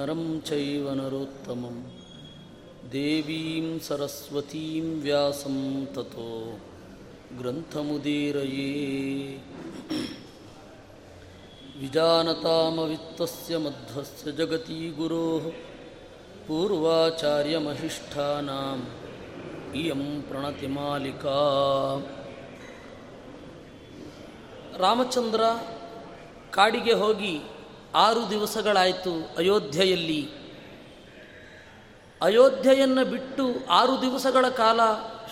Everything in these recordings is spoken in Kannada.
ನರಂ ಚೈವ ನರೋತ್ತಮಂ ದೇವೀಂ ಸರಸ್ವತೀಂ ವ್ಯಾಸಂ ತತೋ ಗ್ರಂಥಮುದೀರಯೇ ವಿಜಾನತಾಮವಿತ್ತಸ್ಯ ಮಧ್ವಸ್ಯ ಜಗತಿ ಗುರೋಃ ಪೂರ್ವಾಚಾರ್ಯಮಹಿಷ್ಠಾನಾಂ ಇಯಂ ಪ್ರಣತಿಮಾಲಿಕಾ ರಾಮಚಂದ್ರ ಕಾಡಿಗೆ ಹೋಗಿ ಆರು ದಿವಸಗಳಾಯಿತು ಅಯೋಧ್ಯೆಯಲ್ಲಿ. ಅಯೋಧ್ಯೆಯನ್ನು ಬಿಟ್ಟು ಆರು ದಿವಸಗಳ ಕಾಲ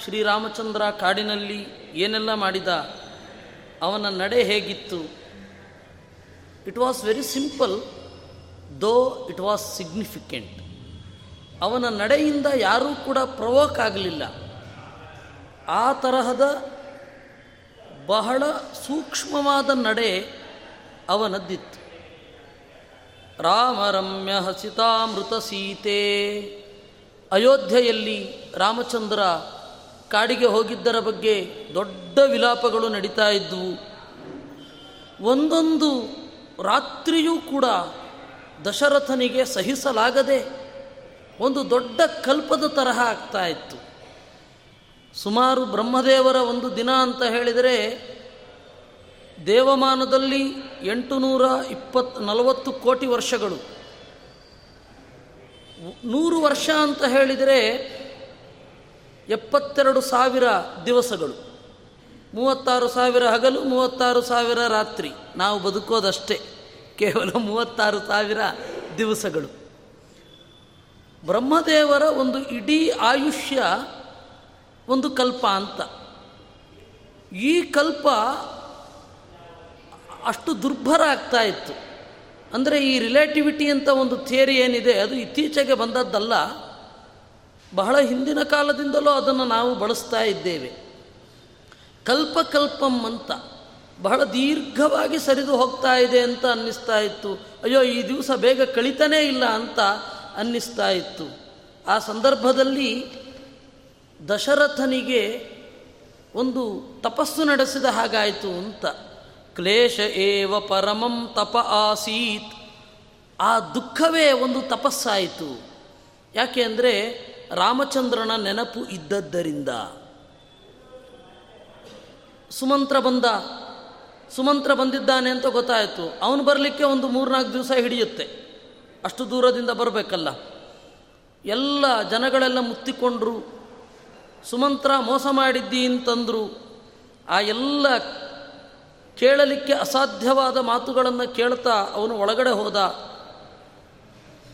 ಶ್ರೀರಾಮಚಂದ್ರ ಕಾಡಿನಲ್ಲಿ ಏನೆಲ್ಲ ಮಾಡಿದ, ಅವನ ನಡೆ ಹೇಗಿತ್ತು? It was very simple though it was significant ಅವನ ನಡೆಯಿಂದ ಯಾರೂ ಕೂಡ ಪ್ರವೋಕ್ ಆಗಲಿಲ್ಲ. ಆ ತರಹದ ಬಹಳ ಸೂಕ್ಷ್ಮವಾದ ನಡೆ ಅವನದ್ದಿತ್ತು. ರಾಮರಮ್ಯ ಹಸಿತಾಮೃತ ಸೀತೆ. ಅಯೋಧ್ಯೆಯಲ್ಲಿ ರಾಮಚಂದ್ರ ಕಾಡಿಗೆ ಹೋಗಿದ್ದರ ಬಗ್ಗೆ ದೊಡ್ಡ ವಿಲಾಪಗಳು ನಡೀತಾ ಇದ್ದವು ಒಂದೊಂದು ರಾತ್ರಿಯೂ ಕೂಡ ದಶರಥನಿಗೆ ಸಹಿಸಲಾಗದೆ ಒಂದು ದೊಡ್ಡ ಕಲ್ಪದ ತರಹ ಆಗ್ತಾ ಇತ್ತು. ಸುಮಾರು ಬ್ರಹ್ಮದೇವರ ಒಂದು ದಿನ ಅಂತ ಹೇಳಿದರೆ ದೇವಮಾನದಲ್ಲಿ ಎಂಟು ನೂರ ಇಪ್ಪತ್ತು ನಲವತ್ತು ಕೋಟಿ ವರ್ಷಗಳು. ನೂರು ವರ್ಷ ಅಂತ ಹೇಳಿದರೆ ಎಪ್ಪತ್ತೆರಡು ಸಾವಿರ ದಿವಸಗಳು. ಮೂವತ್ತಾರು ಸಾವಿರ ಹಗಲು, ಮೂವತ್ತಾರು ಸಾವಿರ ರಾತ್ರಿ. ನಾವು ಬದುಕೋದಷ್ಟೇ. ಕೇವಲ ಮೂವತ್ತಾರು ಸಾವಿರ ದಿವಸಗಳು. ಬ್ರಹ್ಮದೇವರ ಒಂದು ಇಡೀ ಆಯುಷ್ಯ ಒಂದು ಕಲ್ಪ ಅಂತ. ಈ ಕಲ್ಪ ಅಷ್ಟು ದುರ್ಭರ ಆಗ್ತಾ ಇತ್ತು. ಅಂದರೆ ಈ ರಿಲೇಟಿವಿಟಿ ಅಂತ ಒಂದು ಥಿಯರಿ ಏನಿದೆ, ಅದು ಇತ್ತೀಚೆಗೆ ಬಂದದ್ದಲ್ಲ. ಬಹಳ ಹಿಂದಿನ ಕಾಲದಿಂದಲೂ ಅದನ್ನು ನಾವು ಬಳಸ್ತಾ ಇದ್ದೇವೆ. ಕಲ್ಪಕಲ್ಪಂ ಅಂತ, ಬಹಳ ದೀರ್ಘವಾಗಿ ಸರಿದು ಹೋಗ್ತಾ ಇದೆ ಅಂತ ಅನ್ನಿಸ್ತಾ ಇತ್ತು. ಅಯ್ಯೋ, ಈ ದಿವಸ ಬೇಗ ಕಳಿತಾನೇ ಇಲ್ಲ ಅಂತ ಅನ್ನಿಸ್ತಾ ಇತ್ತು. ಆ ಸಂದರ್ಭದಲ್ಲಿ ದಶರಥನಿಗೆ ಒಂದು ತಪಸ್ಸು ನಡೆಸಿದ ಹಾಗಾಯಿತು ಅಂತ. ಕ್ಲೇಶ ಏವ ಪರಮಂ ತಪ ಆಸೀತ್. ಆ ದುಃಖವೇ ಒಂದು ತಪಸ್ಸಾಯಿತು. ಯಾಕೆ ಅಂದರೆ ರಾಮಚಂದ್ರನ ನೆನಪು ಇದ್ದದ್ದರಿಂದ. ಸುಮಂತ್ರ ಬಂದ. ಸುಮಂತ್ರ ಬಂದಿದ್ದಾನೆ ಅಂತ ಗೊತ್ತಾಯಿತು. ಅವನು ಬರಲಿಕ್ಕೆ ಒಂದು ಮೂರ್ನಾಲ್ಕು ದಿವಸ ಹಿಡಿಯುತ್ತೆ. ಅಷ್ಟು ದೂರದಿಂದ ಬರಬೇಕಲ್ಲ. ಎಲ್ಲ ಜನಗಳೆಲ್ಲ ಮುತ್ತಿಕೊಂಡ್ರು. ಸುಮಂತ್ರ ಮೋಸ ಮಾಡಿದ್ದಿ ಅಂತಂದರು ಆ ಎಲ್ಲ ಕೇಳಲಿಕ್ಕೆ ಅಸಾಧ್ಯವಾದ ಮಾತುಗಳನ್ನು ಕೇಳ್ತಾ ಅವನು ಒಳಗಡೆ ಹೋದ.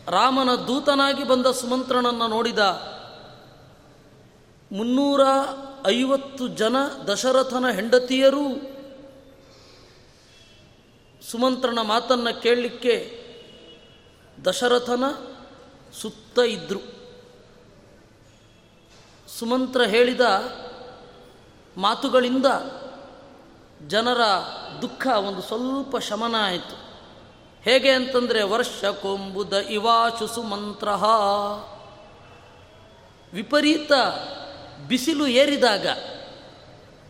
ರಾಮನ ದೂತನಾಗಿ ಬಂದ ಸುಮಂತ್ರನನ್ನು ನೋಡಿದ. ಮುನ್ನೂರ ಐವತ್ತು ಜನ ದಶರಥನ ಹೆಂಡತಿಯರೂ. ಸುಮಂತ್ರನ ಮಾತನ್ನು ಕೇಳಲಿಕ್ಕೆ ದಶರಥನ ಸುತ್ತ ಇದ್ದರು ಸುಮಂತ್ರ ಹೇಳಿದ ಮಾತುಗಳಿಂದ ಜನರ ದುಃಖ ಒಂದು ಸ್ವಲ್ಪ ಶಮನ ಆಯಿತು. ಹೇಗೆ ಅಂತಂದರೆ, ವರ್ಷ ಕೊಂಬುದ ಇವಾಶುಸು ಮಂತ್ರ ವಿಪರೀತ ಬಿಸಿಲು ಏರಿದಾಗ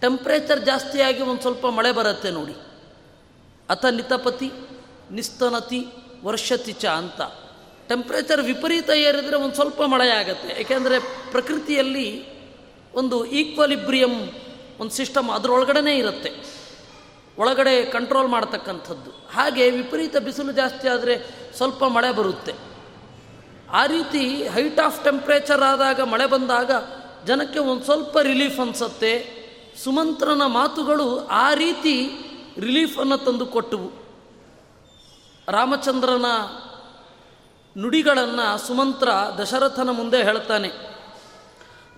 ಟೆಂಪ್ರೇಚರ್ ಜಾಸ್ತಿಯಾಗಿ ಒಂದು ಸ್ವಲ್ಪ ಮಳೆ ಬರುತ್ತೆ ನೋಡಿ. ಅಥ ನಿತಪತಿ, ನಿಸ್ತನತಿ ವರ್ಷತಿ ಚ ಅಂತ. ಟೆಂಪ್ರೇಚರ್ ವಿಪರೀತ ಏರಿದರೆ ಒಂದು ಸ್ವಲ್ಪ ಮಳೆ ಆಗುತ್ತೆ. ಏಕೆಂದರೆ ಪ್ರಕೃತಿಯಲ್ಲಿ ಒಂದು ಈಕ್ವಲಿಬ್ರಿಯಮ್ ಒಂದು ಸಿಸ್ಟಮ್ ಅದರೊಳಗಡೆ ಇರುತ್ತೆ. ಒಳಗಡೆ ಕಂಟ್ರೋಲ್ ಮಾಡ್ತಕ್ಕಂಥದ್ದು. ಹಾಗೆ ವಿಪರೀತ ಬಿಸಿಲು ಜಾಸ್ತಿ ಆದರೆ ಸ್ವಲ್ಪ ಮಳೆ ಬರುತ್ತೆ. ಆ ರೀತಿ ಹೈಟ್ ಆಫ್ ಟೆಂಪ್ರೇಚರ್ ಆದಾಗ ಮಳೆ ಬಂದಾಗ ಜನಕ್ಕೆ ಒಂದು ಸ್ವಲ್ಪ ರಿಲೀಫ್ ಅನಿಸುತ್ತೆ. ಸುಮಂತ್ರನ ಮಾತುಗಳು ಆ ರೀತಿ ರಿಲೀಫನ್ನು ತಂದು ಕೊಟ್ಟವು. ರಾಮಚಂದ್ರನ ನುಡಿಗಳನ್ನು ಸುಮಂತ್ರ ದಶರಥನ ಮುಂದೆ ಹೇಳ್ತಾನೆ.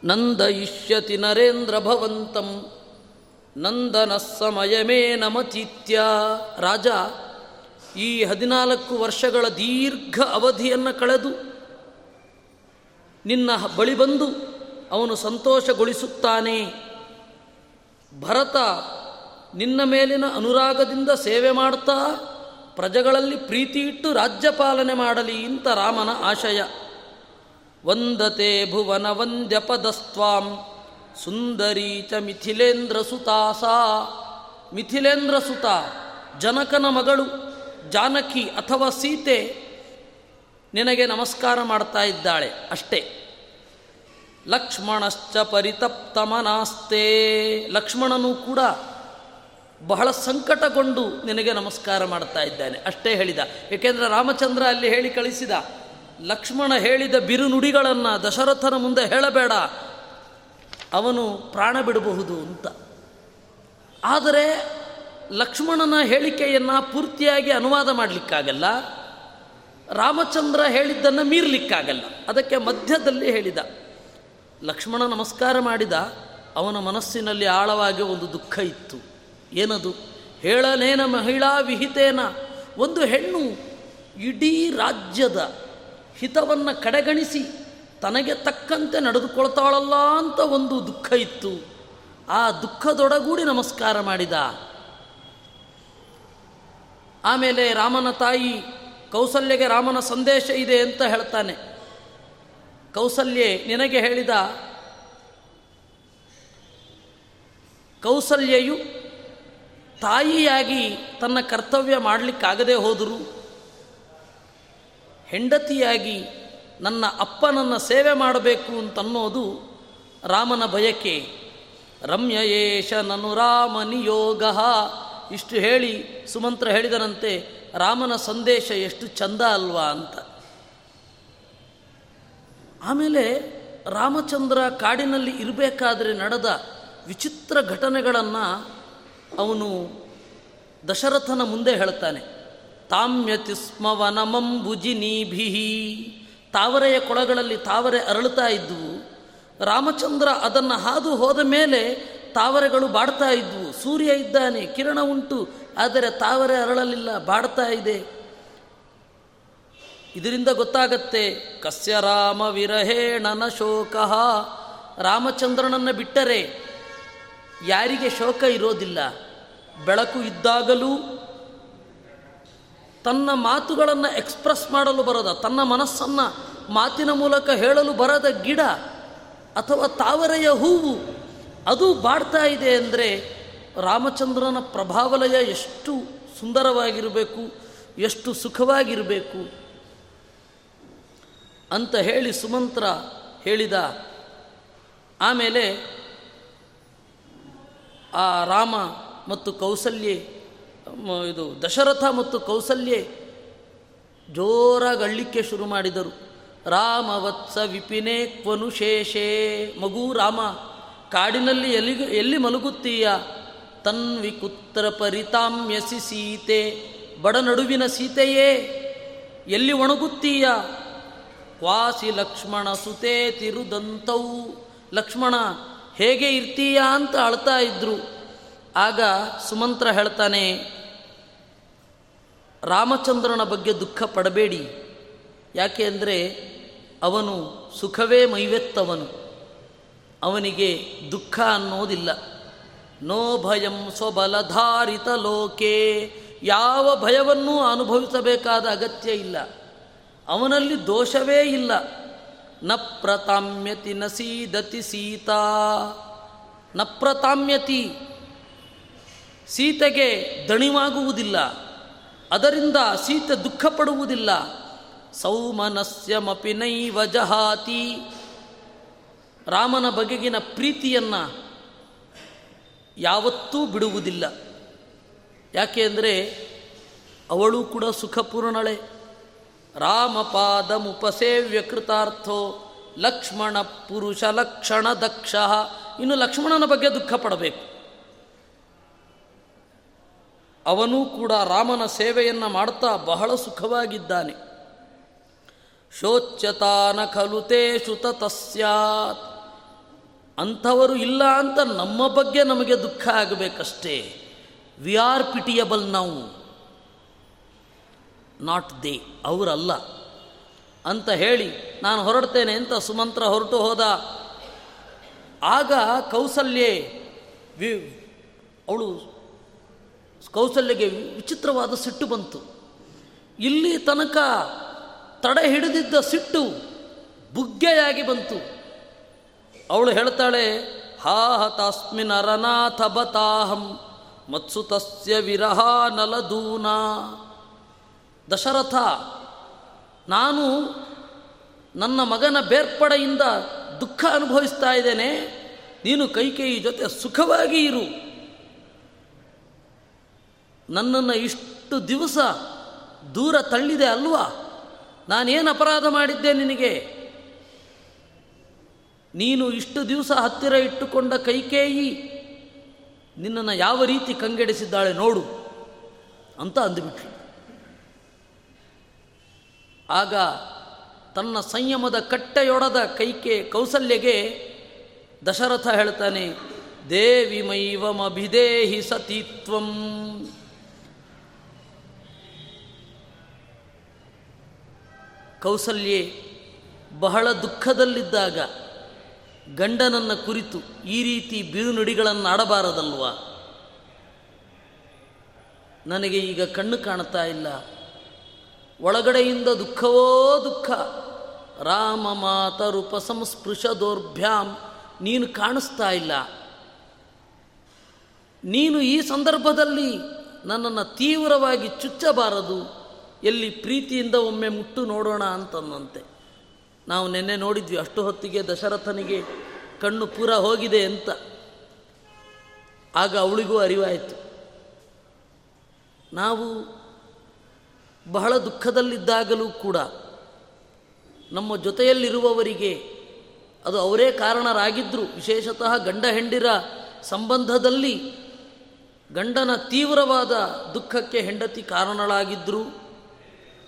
ನಂದಯಿಷ್ಯತಿ ನರೇಂದ್ರ ಭವಂತಂ ನಂದನ ಸಮಯಮೇ ನಮತೀತ್ಯ ರಾಜ, ಈ ಹದಿನಾಲ್ಕು ವರ್ಷಗಳ ದೀರ್ಘ ಅವಧಿಯನ್ನು ಕಳೆದು ನಿನ್ನ ಬಳಿ ಬಂದು ಅವನು ಸಂತೋಷಗೊಳಿಸುತ್ತಾನೆ. ಭರತ ನಿನ್ನ ಮೇಲಿನ ಅನುರಾಗದಿಂದ ಸೇವೆ ಮಾಡ್ತಾ ಪ್ರಜೆಗಳಲ್ಲಿ ಪ್ರೀತಿ ಇಟ್ಟು ರಾಜ್ಯಪಾಲನೆ ಮಾಡಲಿ ಇಂತ ರಾಮನ ಆಶಯ. ವಂದತೆ ಭುವನ ವಂದ್ಯಪದಸ್ತ್ವಾಂ. ಸುಂದರಿ ಚ ಮಿಥಿಲೇಂದ್ರ ಸುತಾಸ. ಮಿಥಿಲೇಂದ್ರ ಸುತ ಜನಕನ ಮಗಳು ಜಾನಕಿ ಅಥವಾ ಸೀತೆ ನಿನಗೆ ನಮಸ್ಕಾರ ಮಾಡ್ತಾ ಇದ್ದಾಳೆ ಅಷ್ಟೇ. ಲಕ್ಷ್ಮಣಶ್ಚ ಪರಿತಪ್ತಮನಾಸ್ತೆ. ಲಕ್ಷ್ಮಣನು ಕೂಡ ಬಹಳ ಸಂಕಟಗೊಂಡು ನಿನಗೆ ನಮಸ್ಕಾರ ಮಾಡ್ತಾ ಇದ್ದಾನೆ ಅಷ್ಟೇ ಹೇಳಿದ. ಏಕೆಂದರೆ ರಾಮಚಂದ್ರ ಅಲ್ಲಿ ಹೇಳಿ ಕಳಿಸಿದ, ಲಕ್ಷ್ಮಣ ಹೇಳಿದ ಬಿರುನುಡಿಗಳನ್ನು ದಶರಥನ ಮುಂದೆ ಹೇಳಬೇಡ. ಅವನು ಪ್ರಾಣ ಬಿಡಬಹುದು ಅಂತ. ಆದರೆ ಲಕ್ಷ್ಮಣನ ಹೇಳಿಕೆಯನ್ನು ಪೂರ್ತಿಯಾಗಿ ಅನುವಾದ ಮಾಡಲಿಕ್ಕಾಗಲ್ಲ. ರಾಮಚಂದ್ರ ಹೇಳಿದ್ದನ್ನು ಮೀರಲಿಕ್ಕಾಗಲ್ಲ. ಅದಕ್ಕೆ ಮಧ್ಯದಲ್ಲಿ ಹೇಳಿದ. ಲಕ್ಷ್ಮಣ ನಮಸ್ಕಾರ ಮಾಡಿದ. ಅವನ ಮನಸ್ಸಿನಲ್ಲಿ ಆಳವಾಗಿ ಒಂದು ದುಃಖ ಇತ್ತು. ಏನದು? ಹೇಳಲೇನ ಮಹಿಳಾ ವಿಹಿತೇನ? ಒಂದು ಹೆಣ್ಣು ಇಡೀ ರಾಜ್ಯದ ಹಿತವನ್ನು ಕಡೆಗಣಿಸಿ ತನಗೆ ತಕ್ಕಂತೆ ನಡೆದುಕೊಳ್ತಾಳಲ್ಲ ಅಂತ ಒಂದು ದುಃಖ ಇತ್ತು. ಆ ದುಃಖದೊಡಗೂಡಿ ನಮಸ್ಕಾರ ಮಾಡಿದ. ಆಮೇಲೆ ರಾಮನ ತಾಯಿ ಕೌಸಲ್ಯಗೆ ರಾಮನ ಸಂದೇಶ ಇದೆ ಅಂತ ಹೇಳ್ತಾನೆ. ಕೌಸಲ್ಯೆ ನಿನಗೆ ಹೇಳಿದ, ಕೌಸಲ್ಯೆಯು ತಾಯಿಯಾಗಿ ತನ್ನ ಕರ್ತವ್ಯ ಮಾಡಲಿಕ್ಕಾಗದೇ ಹೋದರೂ ಹೆಂಡತಿಯಾಗಿ ನನ್ನ ಅಪ್ಪನನ್ನು ಸೇವೆ ಮಾಡಬೇಕು ಅಂತನ್ನೋದು ರಾಮನ ಬಯಕೆ. ರಮ್ಯಯೇಶ ನನು ರಾಮ ನಿಯೋಗ. ಇಷ್ಟು ಹೇಳಿ ಸುಮಂತ್ರ ಹೇಳಿದರಂತೆ ರಾಮನ ಸಂದೇಶ ಎಷ್ಟು ಚಂದ ಅಲ್ವಾ ಅಂತ. ಆಮೇಲೆ ರಾಮಚಂದ್ರ ಕಾಡಿನಲ್ಲಿ ಇರಬೇಕಾದ್ರೆ ನಡೆದ ವಿಚಿತ್ರ ಘಟನೆಗಳನ್ನು ಅವನು ದಶರಥನ ಮುಂದೆ ಹೇಳ್ತಾನೆ. ತಾಮ್ಯತಿ ಸ್ಮ ವನಮಂಬುಜಿನೀಭಿ ತಾವರೆಯ ಕೊಳಗಳಲ್ಲಿ ತಾವರೆ ಅರಳುತ್ತಾ ಇದ್ದವು ರಾಮಚಂದ್ರ ಅದನ್ನು ಹಾದು ಹೋದ ಮೇಲೆ ತಾವರೆಗಳು ಬಾಡ್ತಾ ಇದ್ವು. ಸೂರ್ಯ ಇದ್ದಾನೆ, ಕಿರಣ ಉಂಟು, ಆದರೆ ತಾವರೆ ಅರಳಲಿಲ್ಲ, ಬಾಡ್ತಾ ಇದೆ. ಇದರಿಂದ ಗೊತ್ತಾಗತ್ತೆ, ಕಸ್ಯ ರಾಮ ವಿರಹೇಣನ ಶೋಕ. ರಾಮಚಂದ್ರನನ್ನು ಬಿಟ್ಟರೆ ಯಾರಿಗೆ ಶೋಕ ಇರೋದಿಲ್ಲ. ಬೆಳಕು ಇದ್ದಾಗಲೂ ತನ್ನ ಮಾತುಗಳನ್ನು ಎಕ್ಸ್ಪ್ರೆಸ್ ಮಾಡಲು ಬರದ, ತನ್ನ ಮನಸ್ಸನ್ನು ಮಾತಿನ ಮೂಲಕ ಹೇಳಲು ಬರದ ಗಿಡ ಅಥವಾ ತಾವರೆಯ ಹೂವು, ಅದು ಬಾಡ್ತಾ ಇದೆ ಅಂದರೆ ರಾಮಚಂದ್ರನ ಪ್ರಭಾವಲಯ ಎಷ್ಟು ಸುಂದರವಾಗಿರಬೇಕು, ಎಷ್ಟು ಸುಖವಾಗಿರಬೇಕು ಅಂತ ಹೇಳಿ ಸುಮಂತ್ರ ಹೇಳಿದ. ಆಮೇಲೆ ಆ ರಾಮ ಮತ್ತು ಕೌಸಲ್ಯೆ ಇದು ದಶರಥ ಮತ್ತು ಕೌಸಲ್ಯೆ ಜೋರಾಗಿ ಅಳ್ಳಿಕ್ಕೆ ಶುರು ಮಾಡಿದರು. ರಾಮ ವತ್ಸ ವಿಪಿನೇ ಕ್ವನು ಶೇಷೇ. ಮಗು ರಾಮ, ಕಾಡಿನಲ್ಲಿ ಎಲ್ಲಿ ಎಲ್ಲಿ ಮಲಗುತ್ತೀಯ? ತನ್ವಿ ಕುತ್ರ ಪರಿತಾಮ್ಯಸಿ ಸೀತೆ, ಬಡ ನಡುವಿನ ಸೀತೆಯೇ, ಎಲ್ಲಿ ಒಣಗುತ್ತೀಯ? ವಾಸಿ ಲಕ್ಷ್ಮಣ ಸುತೇ ತಿರುದಂತವು ಲಕ್ಷ್ಮಣ, ಹೇಗೆ ಇರ್ತೀಯಾ ಅಂತ ಅಳ್ತಾ ಇದ್ರು. ಆಗ ಸುಮಂತ್ರ ಹೇಳ್ತಾನೆ, ರಾಮಚಂದ್ರನ ಬಗ್ಗೆ ದುಃಖ ಪಡಬೇಡಿ. ಯಾಕೆ ಅಂದರೆ ಅವನು ಸುಖವೇ ಮೈವೆತ್ತವನು. ಅವನಿಗೆ ದುಃಖ ಅನ್ನೋದಿಲ್ಲ. ನೋ ಭಯಂ ಸ್ವಬಲಧಾರಿತ ಲೋಕೆ. ಯಾವ ಭಯವನ್ನೂ ಅನುಭವಿಸಬೇಕಾದ ಅಗತ್ಯ ಇಲ್ಲ. ಅವನಲ್ಲಿ ದೋಷವೇ ಇಲ್ಲ. ನ ಪ್ರತಾಮ್ಯತಿ ನ ಸೀದತಿ ಸೀತಾ. ನ ಪ್ರತಾಮ್ಯತಿ ಸೀತೆಗೆ ದಣಿವಾಗುವುದಿಲ್ಲ, ಅದರಿಂದ ಸೀತೆ ದುಃಖ ಪಡುವುದಿಲ್ಲ ಸೌಮನಸ್ಯಮಪಿ ನೈವ ಜಹಾತಿ. ರಾಮನ ಬಗೆಗಿನ ಪ್ರೀತಿಯನ್ನು ಯಾವತ್ತೂ ಬಿಡುವುದಿಲ್ಲ. ಯಾಕೆ ಅಂದರೆ ಅವಳು ಕೂಡ ಸುಖಪೂರ್ಣಳೆ. ರಾಮಪಾದಮುಪಸೇವ್ಯ ಕೃತಾರ್ಥೋ ಲಕ್ಷ್ಮಣ ಪುರುಷ ಲಕ್ಷಣ ದಕ್ಷ. ಇನ್ನು ಲಕ್ಷ್ಮಣನ ಬಗ್ಗೆ ದುಃಖ ಪಡಬೇಕು ಅವನೂ ಕೂಡ ರಾಮನ ಸೇವೆಯನ್ನು ಮಾಡ್ತಾ ಬಹಳ ಸುಖವಾಗಿದ್ದಾನೆ. ಶೋಚ್ಯತಾನ ಶುತ ತಸ್ಯಾತ್ ಅಂಥವರು ಇಲ್ಲ ಅಂತ ನಮ್ಮ ಬಗ್ಗೆ ನಮಗೆ ದುಃಖ ಆಗಬೇಕಷ್ಟೇ. ವಿ ಆರ್ ಪಿಟಿಯಬಲ್ ನಾವು. ನಾಟ್ ದೇ, ಅವರಲ್ಲ. ಅಂತ ಹೇಳಿ ನಾನು ಹೊರಡ್ತೇನೆ ಅಂತ ಸುಮಂತ್ರ ಹೊರಟು ಹೋದ. ಆಗ ಕೌಸಲ್ಯೆ ವಿ ಅವಳು ಕೌಸಲ್ಯಗೆ ವಿಚಿತ್ರವಾದ ಸಿಟ್ಟು ಬಂತು. ಇಲ್ಲಿ ತನಕ ತಡೆ ಹಿಡಿದಿದ್ದ ಸಿಟ್ಟು ಬುಗ್ಗೆಯಾಗಿ ಬಂತು. ಅವಳು ಹೇಳ್ತಾಳೆ, ಹಾ ಹತಾಸ್ಮಿನ್ ಅರನಾಥ ಬತಾಹಂ ಮತ್ಸುತಸ್ಯ ವಿರಹ ನಲದೂನ. ದಶರಥ, ನಾನು ನನ್ನ ಮಗನ ಬೇರ್ಪಡೆಯಿಂದ ದುಃಖ ಅನುಭವಿಸ್ತಾ ಇದ್ದೇನೆ, ನೀನು ಕೈಕೇಯಿ ಜೊತೆ ಸುಖವಾಗಿ ಇರು. ನನ್ನನ್ನು ಇಷ್ಟು ದಿವಸ ದೂರ ತಳ್ಳಿದೆ ಅಲ್ವಾ? ನಾನೇನು ಅಪರಾಧ ಮಾಡಿದ್ದೆ ನಿನಗೆ? ನೀನು ಇಷ್ಟು ದಿವಸ ಹತ್ತಿರ ಇಟ್ಟುಕೊಂಡ ಕೈಕೇಯಿ ನಿನ್ನನ್ನು ಯಾವ ರೀತಿ ಕಂಗೆಡಿಸಿದ್ದಾಳೆ ನೋಡು ಅಂತ ಅಂದುಬಿಟ್ರು ಆಗ ತನ್ನ ಸಂಯಮದ ಕಟ್ಟೆಯೊಡದ ಕೈಕೆ ಕೌಸಲ್ಯಗೆ ದಶರಥ ಹೇಳ್ತಾನೆ ದೇವಿ ಮೈವಮಭಿದೇಹಿ ಸತೀತ್ವಂ. ಕೌಸಲ್ಯೆ ಬಹಳ ದುಃಖದಲ್ಲಿದ್ದಾಗ ಗಂಡನನ್ನ ಕುರಿತು ಈ ರೀತಿ ಬಿರುನುಡಿಗಳನ್ನು ಆಡಬಾರದಲ್ವಾ ನನಗೆ ಈಗ ಕಣ್ಣು ಕಾಣ್ತಾ ಇಲ್ಲ. ಒಳಗಡೆಯಿಂದ ದುಃಖವೋ ದುಃಖ. ರಾಮ ಮಾತರುಪ ಸಂಸ್ಪೃಶ ದೌರ್ಭ್ಯಾಂ ನೀನು ಕಾಣಿಸ್ತಾ ಇಲ್ಲ. ನೀನು ಈ ಸಂದರ್ಭದಲ್ಲಿ ನನ್ನನ್ನು ತೀವ್ರವಾಗಿ ಚುಚ್ಚಬಾರದು. ಎಲ್ಲಿ ಪ್ರೀತಿಯಿಂದ ಒಮ್ಮೆ ಮುಟ್ಟು ನೋಡೋಣ ಅಂತಂದಂತೆ ನಾವು ನಿನ್ನೆ ನೋಡಿದ್ವಿ, ಅಷ್ಟು ಹೊತ್ತಿಗೆ ದಶರಥನಿಗೆ ಕಣ್ಣು ಪೂರ ಹೋಗಿದೆ ಅಂತ. ಆಗ ಅವಳಿಗೂ ಅರಿವಾಯಿತು. ನಾವು ಬಹಳ ದುಃಖದಲ್ಲಿದ್ದಾಗಲೂ ಕೂಡ ನಮ್ಮ ಜೊತೆಯಲ್ಲಿರುವವರಿಗೆ ಅದು ಅವರೇ ಕಾರಣರಾಗಿದ್ದರು ವಿಶೇಷತಃ ಗಂಡ ಹೆಂಡಿರ ಸಂಬಂಧದಲ್ಲಿ ಗಂಡನ ತೀವ್ರವಾದ ದುಃಖಕ್ಕೆ ಹೆಂಡತಿ ಕಾರಣಳಾಗಿದ್ದರು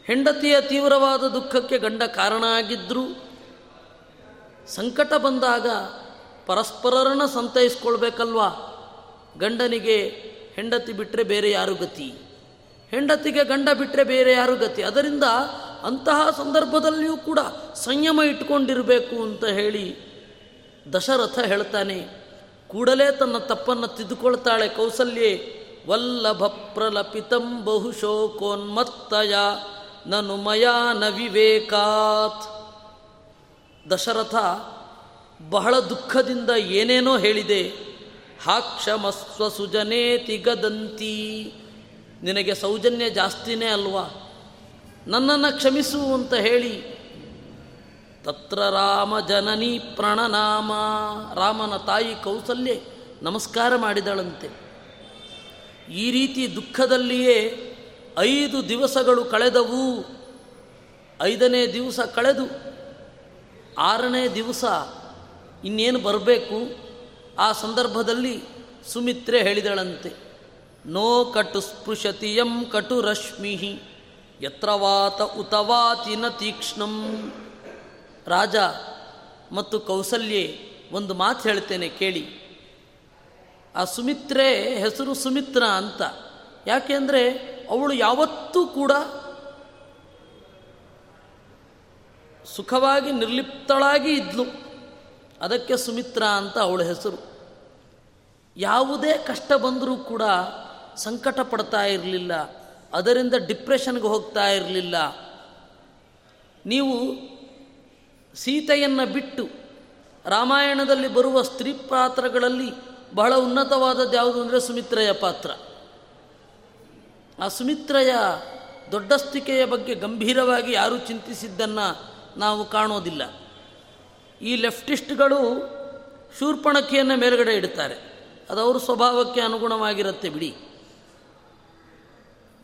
ಹೆಂಡತಿಯ ತೀವ್ರವಾದ ದುಃಖಕ್ಕೆ ಗಂಡ ಕಾರಣ ಆಗಿದ್ದರೂ ಸಂಕಟ ಬಂದಾಗ ಪರಸ್ಪರರನ್ನು ಸಂತೈಸ್ಕೊಳ್ಬೇಕಲ್ವಾ? ಗಂಡನಿಗೆ ಹೆಂಡತಿ ಬಿಟ್ಟರೆ ಬೇರೆ ಯಾರು ಗತಿ? ಹೆಂಡತಿಗೆ ಗಂಡ ಬಿಟ್ಟರೆ ಬೇರೆ ಯಾರು ಗತಿ? ಅದರಿಂದ ಅಂತಹ ಸಂದರ್ಭದಲ್ಲಿಯೂ ಕೂಡ ಸಂಯಮ ಇಟ್ಕೊಂಡಿರಬೇಕು ಅಂತ ಹೇಳಿ ದಶರಥ ಹೇಳ್ತಾನೆ, ಕೂಡಲೇ ತನ್ನ ತಪ್ಪನ್ನು ತಿದ್ದುಕೊಳ್ತಾಳೆ ಕೌಸಲ್ಯೆ, ವಲ್ಲಭ ಪ್ರಲಪಿತಂ ಬಹುಶೋಕೋನ್ಮತ್ತಯ ನನು ಮಯಾ ನ ವಿವೇಕಾತ್. ದಶರಥ ಬಹಳ ದುಃಖದಿಂದ ಏನೇನೋ ಹೇಳಿದೆ. ಹಾಕ್ಷಮಸ್ವ ಸುಜನೇ ತಿಗದಂತಿ ನಿನಗೆ ಸೌಜನ್ಯ ಜಾಸ್ತಿನೇ ಅಲ್ವಾ? ನನ್ನನ್ನು ಕ್ಷಮಿಸು ಅಂತ ಹೇಳಿ. ತತ್ರ ರಾಮ ಜನನಿ ಪ್ರಣನಾಮ. ರಾಮನ ತಾಯಿ ಕೌಸಲ್ಯೆ ನಮಸ್ಕಾರ ಮಾಡಿದಳಂತೆ. ಈ ರೀತಿ ದುಃಖದಲ್ಲಿಯೇ ಐದು ದಿವಸಗಳು ಕಳೆದವು. ಐದನೇ ದಿವಸ ಕಳೆದು ಆರನೇ ದಿವಸ ಇನ್ನೇನು ಬರಬೇಕು? ಆ ಸಂದರ್ಭದಲ್ಲಿ ಸುಮಿತ್ರೆ ಹೇಳಿದಳಂತೆ, ನೋ ಕಟು ಸ್ಪೃಶತಿ ಯಂ ಕಟು ರಶ್ಮಿ ಯತ್ರವಾತ ಉತವಾತಿನ ತೀಕ್ಷ್ಣಂ. ರಾಜ ಮತ್ತು ಕೌಸಲ್ಯೆ ಒಂದು ಮಾತು ಹೇಳ್ತೇನೆ ಕೇಳಿ. ಆ ಸುಮಿತ್ರೆ ಹೆಸರು ಸುಮಿತ್ರ ಅಂತ. ಯಾಕೆಂದರೆ ಅವಳು ಯಾವತ್ತೂ ಕೂಡ ಸುಖವಾಗಿ ನಿರ್ಲಿಪ್ತಳಾಗಿ ಇದ್ಲು. ಅದಕ್ಕೆ ಸುಮಿತ್ರ ಅಂತ ಅವಳ ಹೆಸರು. ಯಾವುದೇ ಕಷ್ಟ ಬಂದರೂ ಕೂಡ ಸಂಕಟ ಪಡ್ತಾ ಇರಲಿಲ್ಲ. ಅದರಿಂದ ಡಿಪ್ರೆಷನ್ಗೆ ಹೋಗ್ತಾ ಇರಲಿಲ್ಲ. ನೀವು ಸೀತೆಯನ್ನು ಬಿಟ್ಟು ರಾಮಾಯಣದಲ್ಲಿ ಬರುವ ಸ್ತ್ರೀ ಪಾತ್ರಗಳಲ್ಲಿ ಬಹಳ ಉನ್ನತವಾದದ್ದು ಯಾವುದು ಅಂದರೆ ಸುಮಿತ್ರೆಯ ಪಾತ್ರ. ಆ ಸುಮಿತ್ರಯ ದೊಡ್ಡಸ್ತಿಕೆಯ ಬಗ್ಗೆ ಗಂಭೀರವಾಗಿ ಯಾರೂ ಚಿಂತಿಸಿದ್ದನ್ನು ನಾವು ಕಾಣೋದಿಲ್ಲ. ಈ ಲೆಫ್ಟಿಸ್ಟ್ಗಳು ಶೂರ್ಪಣಕಿಯನ್ನು ಮೇಲುಗಡೆ ಇಡ್ತಾರೆ. ಅದು ಅವ್ರ ಸ್ವಭಾವಕ್ಕೆ ಅನುಗುಣವಾಗಿರುತ್ತೆ ಬಿಡಿ.